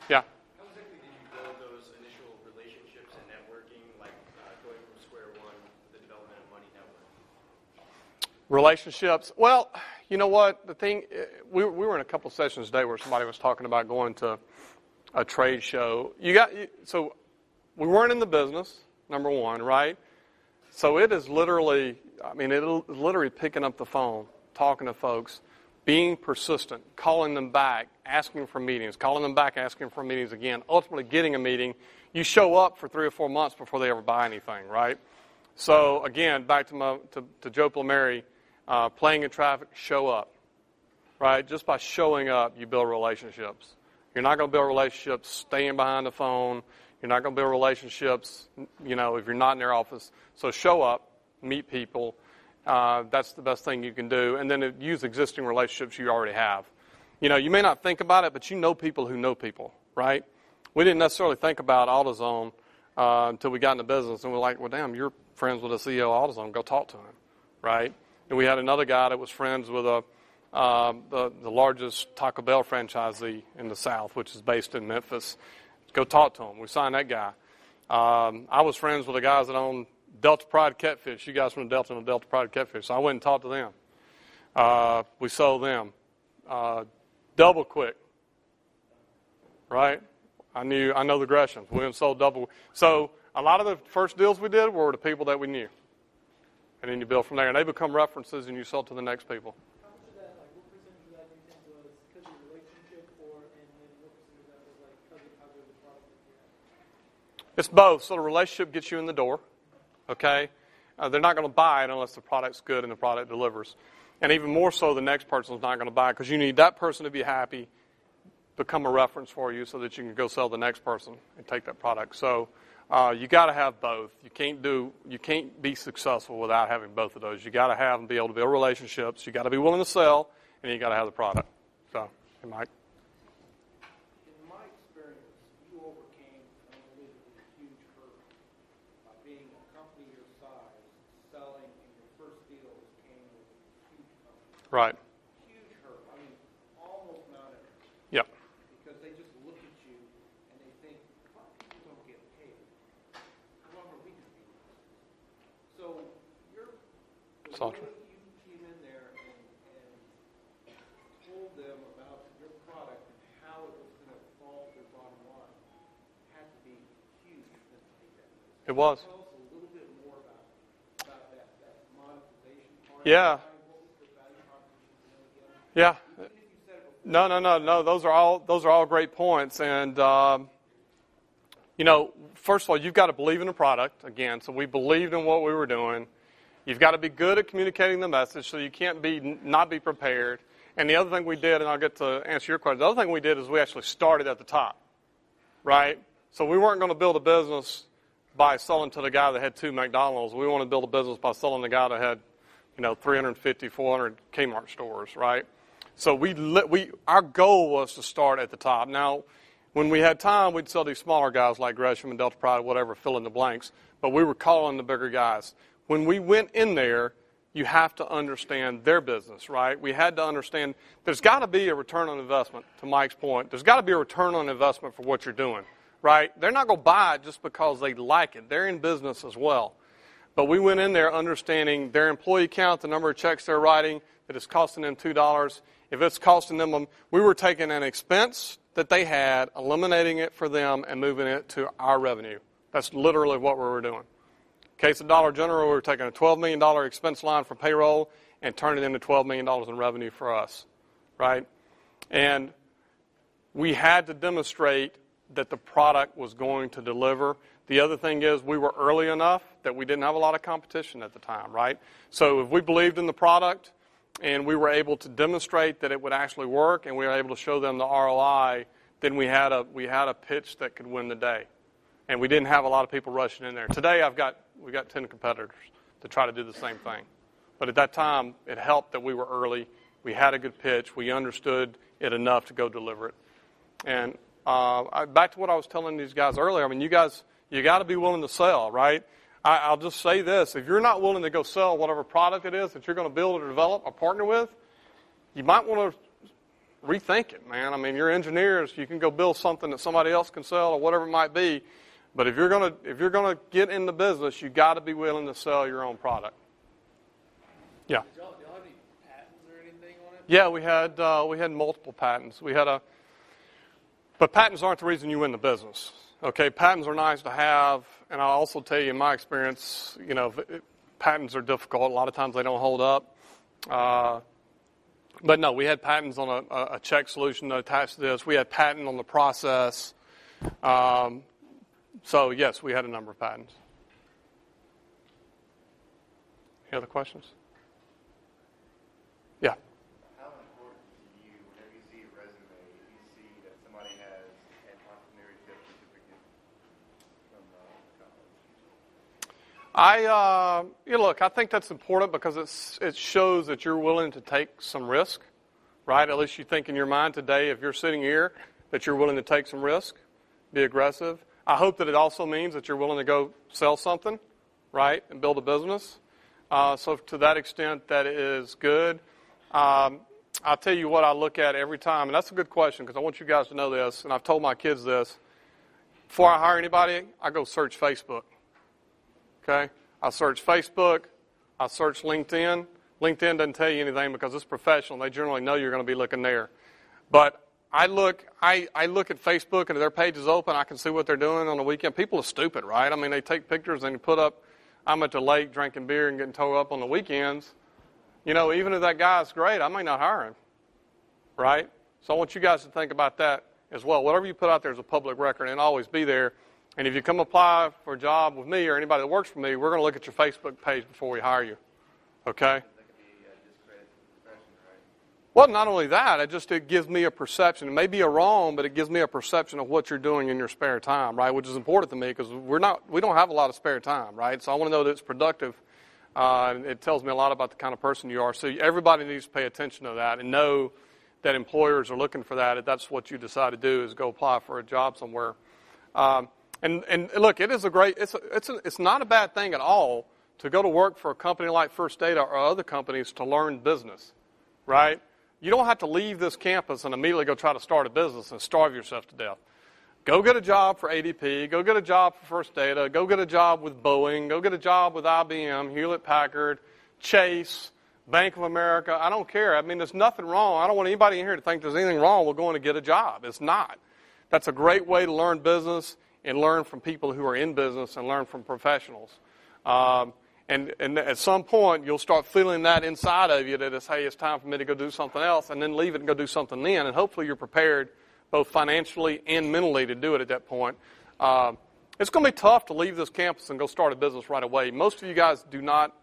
Yeah. How exactly did you build those initial relationships and networking, like uh, going from square one to the development of Money Network? Relationships. Well, you know what? The thing, eh, we, we were in a couple sessions today where somebody was talking about going to a trade show. You got so we weren't in the business. Number one, right? So it is literally. I mean, it is literally picking up the phone, talking to folks, being persistent, calling them back, asking for meetings, calling them back, asking for meetings again. Ultimately, getting a meeting. You show up for three or four months before they ever buy anything, right? So again, back to my to, to Joe Plumeri, uh, playing in traffic. Show up, right? Just by showing up, you build relationships. You're not going to build relationships staying behind the phone. You're not going to build relationships, you know, if you're not in their office. So show up, meet people. Uh, that's the best thing you can do. And then use existing relationships you already have. You know, you may not think about it, but you know people who know people, right? We didn't necessarily think about AutoZone uh, until we got into business, and we're like, well, damn, you're friends with the CEO of AutoZone. Go talk to him, right? And we had another guy that was friends with a um, the, the largest Taco Bell franchisee in the South, which is based in Memphis. Go talk to him. We signed that guy. Um, I was friends with the guys that own Delta Pride Catfish. You guys from the Delta Delta Pride Catfish. So I went and talked to them. Uh, we sold them. Uh, double quick. Right? I knew I know the Greshams. We sold double. So a lot of the first deals we did were the people that we knew. And then you build from there. And they become references and you sell to the next people. It's both. So the relationship gets you in the door, okay? Uh, they're not going to buy it unless the product's good and the product delivers. And even more so, the next person's not going to buy because you need that person to be happy, become a reference for you so that you can go sell the next person and take that product. So uh, you got to have both. You can't do you can't be successful without having both of those. You got to have and be able to build relationships. You got to be willing to sell, and you got to have the product. So, hey, Mike. In my experience, you overcame an unbelievably huge hurdle by being a company your size, selling, and your first deals came with huge companies. Right. Huge hurdle. I mean, almost non-existent. Yep. Because they just look at you and they think, why people don't get paid? However, we can do this. So you're, the It's all way true. that you came in there and, and told them about your product and how it was going to fall to their bottom line had to be huge for them to take that risk. It was. Tell us a little bit more about, about that, that monetization part. Yeah. What was the value them again? Yeah. Even if you said it. No, no, no, no. Those are all those are all great points, and um, you know, first of all, you've got to believe in the product again. So we believed in what we were doing. You've got to be good at communicating the message, so you can't be not be prepared. And the other thing we did, and I'll get to answer your question. The other thing we did is we actually started at the top, right? So we weren't going to build a business by selling to the guy that had two McDonald's. We want to build a business by selling the guy that had, you know, 350, 400 Kmart stores, right? So we, we, our goal was to start at the top. Now, when we had time, we'd sell these smaller guys like Gresham and Delta Pride, whatever, fill in the blanks. But we were calling the bigger guys. When we went in there, you have to understand their business, right? We had to understand there's got to be a return on investment, to Mike's point. There's got to be a return on investment for what you're doing, right? They're not going to buy it just because they like it. They're in business as well. But we went in there understanding their employee count, the number of checks they're writing, that it's costing them $2. If it's costing them, um, we were taking an expense that they had, eliminating it for them, and moving it to our revenue. That's literally what we were doing. Case of Dollar General, we were taking a $12 million expense line for payroll and turning it into $12 million in revenue for us, right? And we had to demonstrate that the product was going to deliver. The other thing is we were early enough that we didn't have a lot of competition at the time, right? So if we believed in the product and we were able to demonstrate that it would actually work and we were able to show them the ROI, then we had a we had a pitch that could win the day. And we didn't have a lot of people rushing in there. Today I've got we got 10 competitors to try to do the same thing. But at that time it helped that we were early. We had a good pitch. We understood it enough to go deliver it. And uh, I, back to what I was telling these guys earlier. I mean, you guys, you got to be willing to sell, right? I, I'll just say this: if you're not willing to go sell whatever product it is that you're going to build or develop or partner with, you might want to rethink it, man. I mean, you're engineers; you can go build something that somebody else can sell or whatever it might be. But if you're going to if you're going to get in the business, you got to be willing to sell your own product. Yeah. Did y'all, y'all have any patents or anything on it? Yeah, we had uh, we had multiple patents. We had a, but patents aren't the reason you win the business. Okay, patents are nice to have, and I'll also tell you in my experience, you know, patents are difficult. A lot of times they don't hold up. Uh, but no, we had patents on a, a- a check solution attached to this. We had patent on the process. Um, so yes, we had a number of patents. Any other questions? Yeah. How important to you, whenever you see a resume, you see that somebody has an entrepreneurship certificate from uh, college? I, uh, you know, look, I think that's important because it's, it shows that you're willing to take some risk, right? At least you think in your mind today, if you're sitting here, that you're willing to take some risk, be aggressive. I hope that it also means that you're willing to go sell something, right, and build a business. Uh, so to that extent, that is good. Um, I'll tell you what I look at every time, and that's a good question because I want you guys to know this, and I've told my kids this. Before I hire anybody, I go search Facebook. Okay? I search Facebook. I search LinkedIn. LinkedIn doesn't tell you anything because it's professional. They generally know you're going to be looking there. But I look, I, I look at Facebook and their page is open, I can see what they're doing on the weekend. People are stupid, right? I mean, they take pictures and put up, I'm at the lake drinking beer and getting towed up on the weekends. You know, even if that guy's great, I may not hire him, right? So I want you guys to think about that as well. Whatever you put out there is a public record and always be there. And if you come apply for a job with me or anybody that works for me, we're going to look at your Facebook page before we hire you. Okay? That could be a discredit to the profession, right? Well, not only that, it just it gives me a perception. It may be a wrong, but it gives me a perception of what you're doing in your spare time, right? Which is important to me because we're not we don't have a lot of spare time, right? So I want to know that it's productive. Uh, it tells me a lot about the kind of person you are. So everybody needs to pay attention to that and know that employers are looking for that. If that's what you decide to do, is go apply for a job somewhere. Um, and and look, it is a great. It's a, it's a, it's not a bad thing at all to go to work for a company like First Data or other companies to learn business, right? You don't have to leave this campus and immediately go try to start a business and starve yourself to death. Go get a job for ADP. Go get a job for First Data. Go get a job with Boeing. Go get a job with IBM, Hewlett Packard, Chase, Bank of America. I don't care. I mean, there's nothing wrong. I don't want anybody in here to think there's anything wrong with going to get a job. It's not. That's a great way to learn business and learn from people who are in business and learn from professionals. Um, and, and at some point, you'll start feeling that inside of you that it's, hey, it's time for me to go do something else, and then leave it and go do something then. And hopefully, you're prepared both financially and mentally to do it at that point. Um, it's going to be tough to leave this campus and go start a business right away. Most of you guys do not,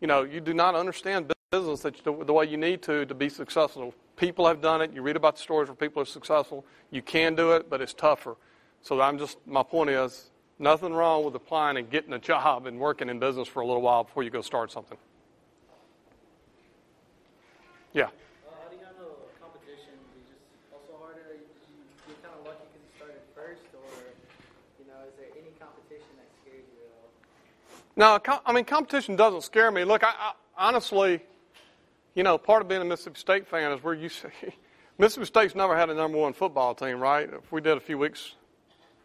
you know, you do not understand business that you, the way you need to to be successful. People have done it. You read about the stories where people are successful. You can do it, but it's tougher. So I'm just my point is nothing wrong with applying and getting a job and working in business for a little while before you go start something. Yeah. How do you handle competition? Do you also harder? You, you're kind of lucky because you started first, or you know, is there any competition that scares you? No, I mean competition doesn't scare me. Look, I, I, honestly, you know, part of being a Mississippi State fan is where you see Mississippi State's never had a number one football team, right? If we did a few weeks,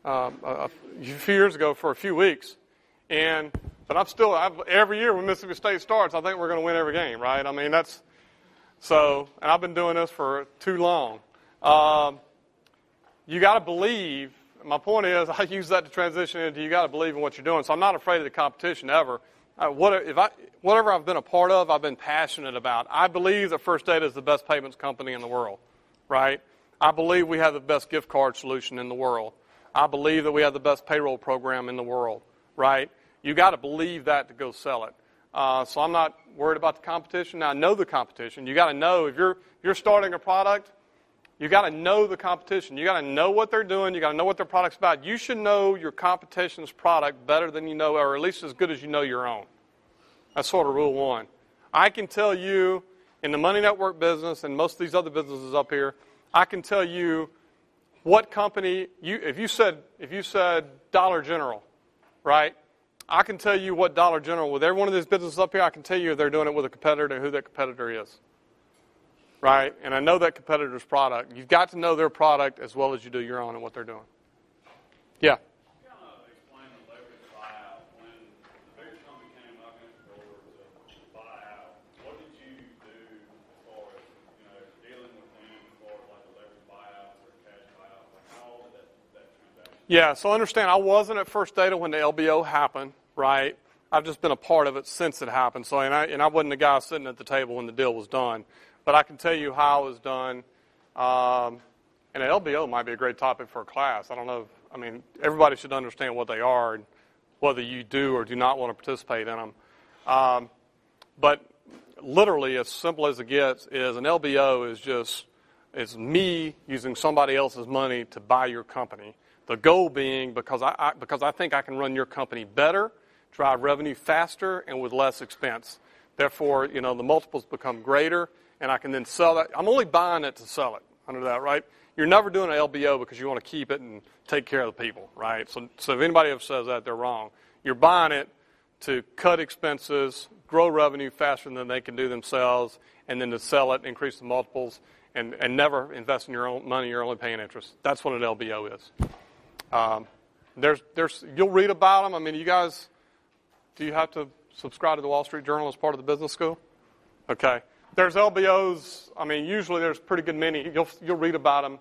um, a, few years ago for a few weeks, and but I'm still I've, every year when Mississippi State starts, I think we're going to win every game, right? I mean that's so, and I've been doing this for too long. Um, you got to believe. My point is, I use that to transition into you got to believe in what you're doing. So I'm not afraid of the competition ever. Uh, what, if I, whatever I've been a part of, I've been passionate about. I believe that First Data is the best payments company in the world, right? I believe we have the best gift card solution in the world. I believe that we have the best payroll program in the world, right? You got to believe that to go sell it. Uh, so I'm not worried about the competition. Now I know the competition. You got to know if you're you're starting a product, you got to know the competition. You got to know what they're doing. You got to know what their product's about. You should know your competition's product better than you know, or at least as good as you know your own. That's sort of rule one. I can tell you in the money network business and most of these other businesses up here, I can tell you what company you if you said if you said Dollar General, right? I can tell you what Dollar General, with every one of these businesses up here, I can tell you if they're doing it with a competitor and who that competitor is. Right? And I know that competitor's product. You've got to know their product as well as you do your own and what they're doing. Yeah. Yeah, so understand, I wasn't at First Data when the LBO happened, right? I've just been a part of it since it happened. So, and I, and I wasn't the guy sitting at the table when the deal was done. But I can tell you how it was done. Um, and an LBO might be a great topic for a class. I don't know. If, I mean, everybody should understand what they are and whether you do or do not want to participate in them. Um, but literally, as simple as it gets, is an LBO is just it's me using somebody else's money to buy your company. The goal being because I, I, because I think I can run your company better, drive revenue faster, and with less expense. Therefore, you know, the multiples become greater, and I can then sell that. I'm only buying it to sell it under that, right? You're never doing an LBO because you want to keep it and take care of the people, right? So, so if anybody ever says that, they're wrong. You're buying it to cut expenses, grow revenue faster than they can do themselves, and then to sell it, increase the multiples, and, and never invest in your own money. You're only paying interest. That's what an LBO is. Um, there's, there's, you'll read about them. I mean, you guys, do you have to subscribe to the Wall Street Journal as part of the business school? Okay. There's LBOs. I mean, usually there's pretty good many. You'll, you'll read about them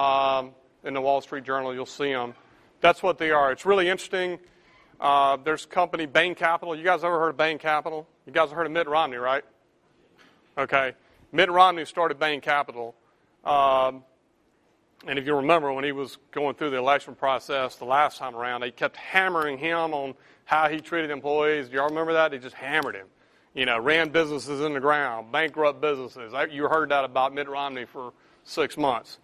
um, in the Wall Street Journal. You'll see them. That's what they are. It's really interesting. Uh, there's company Bain Capital. You guys ever heard of Bain Capital? You guys have heard of Mitt Romney, right? Okay. Mitt Romney started Bain Capital. Um, And if you remember, when he was going through the election process the last time around, they kept hammering him on how he treated employees. Do y'all remember that? They just hammered him. You know, ran businesses in the ground, bankrupt businesses. You heard that about Mitt Romney for six months.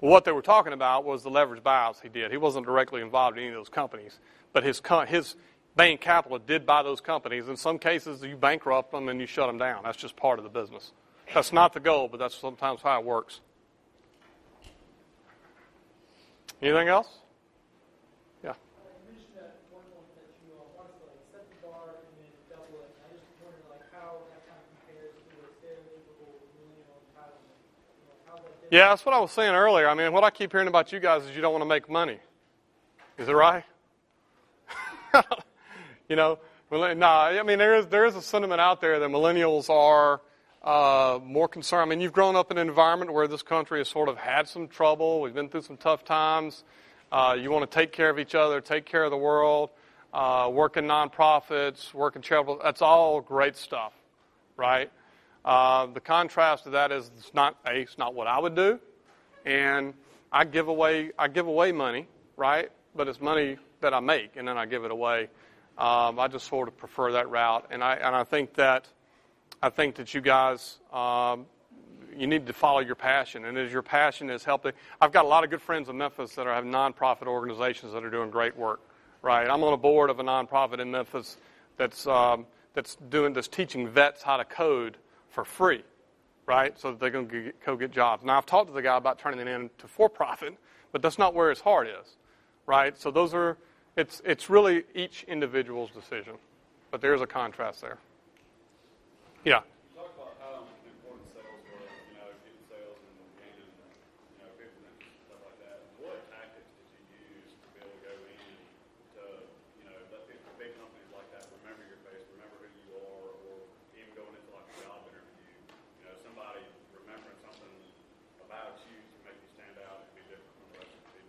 What they were talking about was the leverage buyouts he did. He wasn't directly involved in any of those companies, but his his Bain Capital did buy those companies. In some cases, you bankrupt them and you shut them down. That's just part of the business. That's not the goal, but that's sometimes how it works. Anything else? Yeah. Mentioned at one point that you uh, wanted to like set the bar and then double it. I just wondered like how that kind of compares to a stereotypical millennial entitlement. You know, how that different. Yeah, that's what I was saying earlier. I mean, what I keep hearing about you guys is you don't want to make money. Is it right? you know, no. I mean, there is there is a sentiment out there that millennials are uh, more concerned. I mean, you've grown up in an environment where this country has sort of had some trouble. We've been through some tough times. Uh, you want to take care of each other, take care of the world, uh, work in nonprofits, work in charitable. That's all great stuff, right? Uh, the contrast to that is it's not a, it's not what I would do, and I give away I give away money, right? But it's money that I make, and then I give it away. Um, I just sort of prefer that route, and I and I think that I think that you guys um, you need to follow your passion, and as your passion is helping. I've got a lot of good friends in Memphis that are, have nonprofit organizations that are doing great work. Right, I'm on a board of a nonprofit in Memphis that's um, that's doing that's teaching vets how to code for free, right? So that they can go get jobs. Now I've talked to the guy about turning it into for profit, but that's not where his heart is, right? So those are it's it's really each individual's decision, but there's a contrast there. Yeah.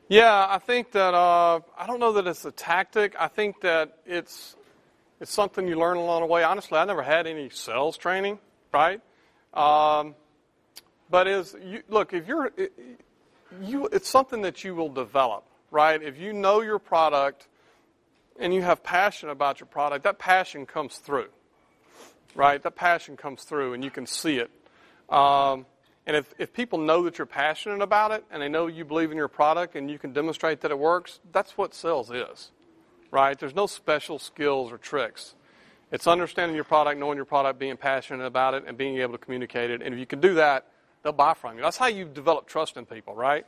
Yeah, I think that uh, I don't know that it's a tactic. I think that it's it's something you learn along the way. Honestly, I never had any sales training, right? Um, but is you, look if you're it- you, it's something that you will develop, right? If you know your product and you have passion about your product, that passion comes through, right? That passion comes through, and you can see it. Um, and if, if people know that you're passionate about it and they know you believe in your product and you can demonstrate that it works, that's what sales is, right? There's no special skills or tricks. It's understanding your product, knowing your product, being passionate about it, and being able to communicate it. And if you can do that, they'll buy from you. That's how you develop trust in people, right?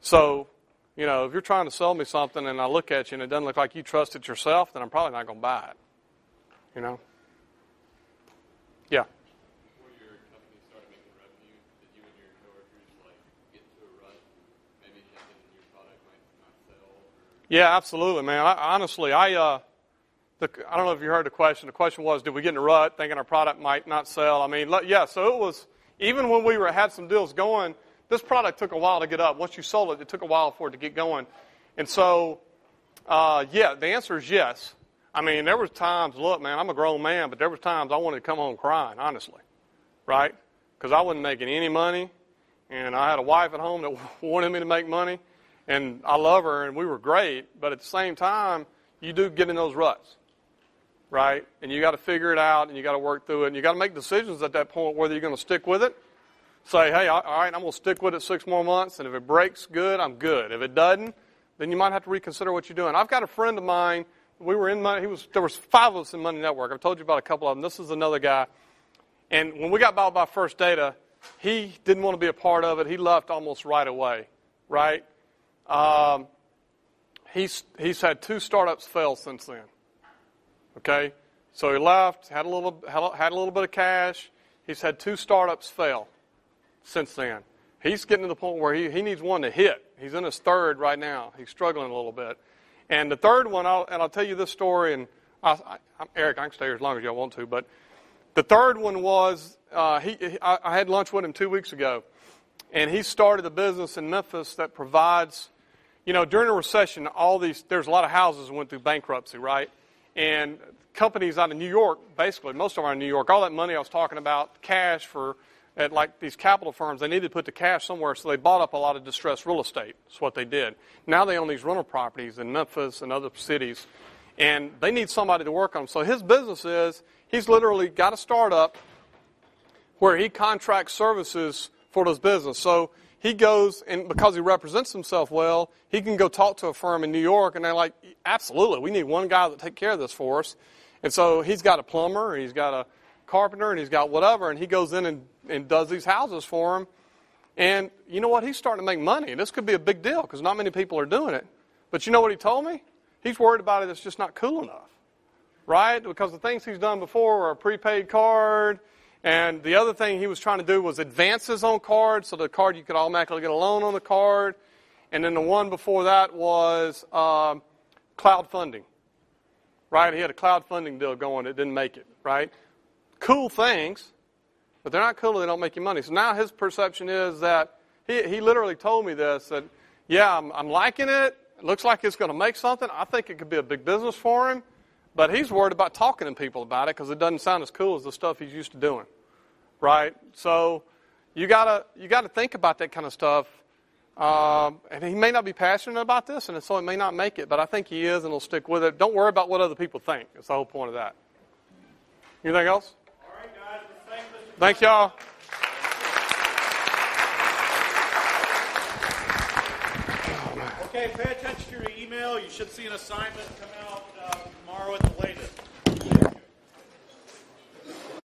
So, you know, if you're trying to sell me something and I look at you and it doesn't look like you trust it yourself, then I'm probably not going to buy it. You know? Yeah. Before your company started making revenue, did you and your coworkers like get into a rut, maybe thinking your product might not sell? Or Yeah, absolutely, man. I, honestly, I uh, the, I don't know if you heard the question. The question was, did we get in a rut thinking our product might not sell? I mean, yeah. So it was even when we were had some deals going. This product took a while to get up. Once you sold it, it took a while for it to get going. And so, uh, yeah, the answer is yes. I mean, there was times. Look, man, I'm a grown man, but there was times I wanted to come home crying, honestly, right? Because I wasn't making any money, and I had a wife at home that wanted me to make money, and I love her, and we were great. But at the same time, you do get in those ruts, right? And you got to figure it out, and you got to work through it, and you got to make decisions at that point whether you're going to stick with it. Say, hey, all right, I'm going to stick with it six more months, and if it breaks, good, I'm good. If it doesn't, then you might have to reconsider what you're doing. I've got a friend of mine. We were in Money. He was there was five of us in Money Network. I've told you about a couple of them. This is another guy. And when we got bought by First Data, he didn't want to be a part of it. He left almost right away. Right? Um, he's he's had two startups fail since then. Okay, so he left, had a little had a little bit of cash. He's had two startups fail since then. He's getting to the point where he, he needs one to hit. He's in his third right now. He's struggling a little bit. And the third one, I'll, and I'll tell you this story, and I, I, Eric, I can stay here as long as y'all want to, but the third one was uh, he, he, I, I had lunch with him two weeks ago, and he started a business in Memphis that provides, you know, during a recession, all these, there's a lot of houses went through bankruptcy, right? And companies out of New York, basically, most of them are in New York, all that money I was talking about, cash for at like these capital firms, they needed to put the cash somewhere, so they bought up a lot of distressed real estate. That's what they did. Now they own these rental properties in Memphis and other cities, and they need somebody to work on them. So his business is he's literally got a startup where he contracts services for those business. So he goes and because he represents himself well, he can go talk to a firm in New York, and they're like, absolutely, we need one guy to take care of this for us. And so he's got a plumber, he's got a carpenter, and he's got whatever, and he goes in and, and does these houses for him. And you know what? He's starting to make money. And this could be a big deal because not many people are doing it. But you know what he told me? He's worried about it. It's just not cool enough, right? Because the things he's done before were a prepaid card. And the other thing he was trying to do was advances on cards. So the card, you could automatically get a loan on the card. And then the one before that was um, cloud funding, right? He had a cloud funding deal going. It didn't make it, right? Cool things, but they're not cool they don't make you money. So now his perception is that he, he literally told me this that, yeah, I'm, I'm liking it. It looks like it's going to make something. I think it could be a big business for him, but he's worried about talking to people about it because it doesn't sound as cool as the stuff he's used to doing, right? So you gotta you gotta think about that kind of stuff. Um, and he may not be passionate about this, and so he may not make it, but I think he is, and he'll stick with it. Don't worry about what other people think. That's the whole point of that. Anything else? All right, guys, thank Thank y'all. Okay, pay attention to your email. You should see an assignment come out tomorrow at the latest.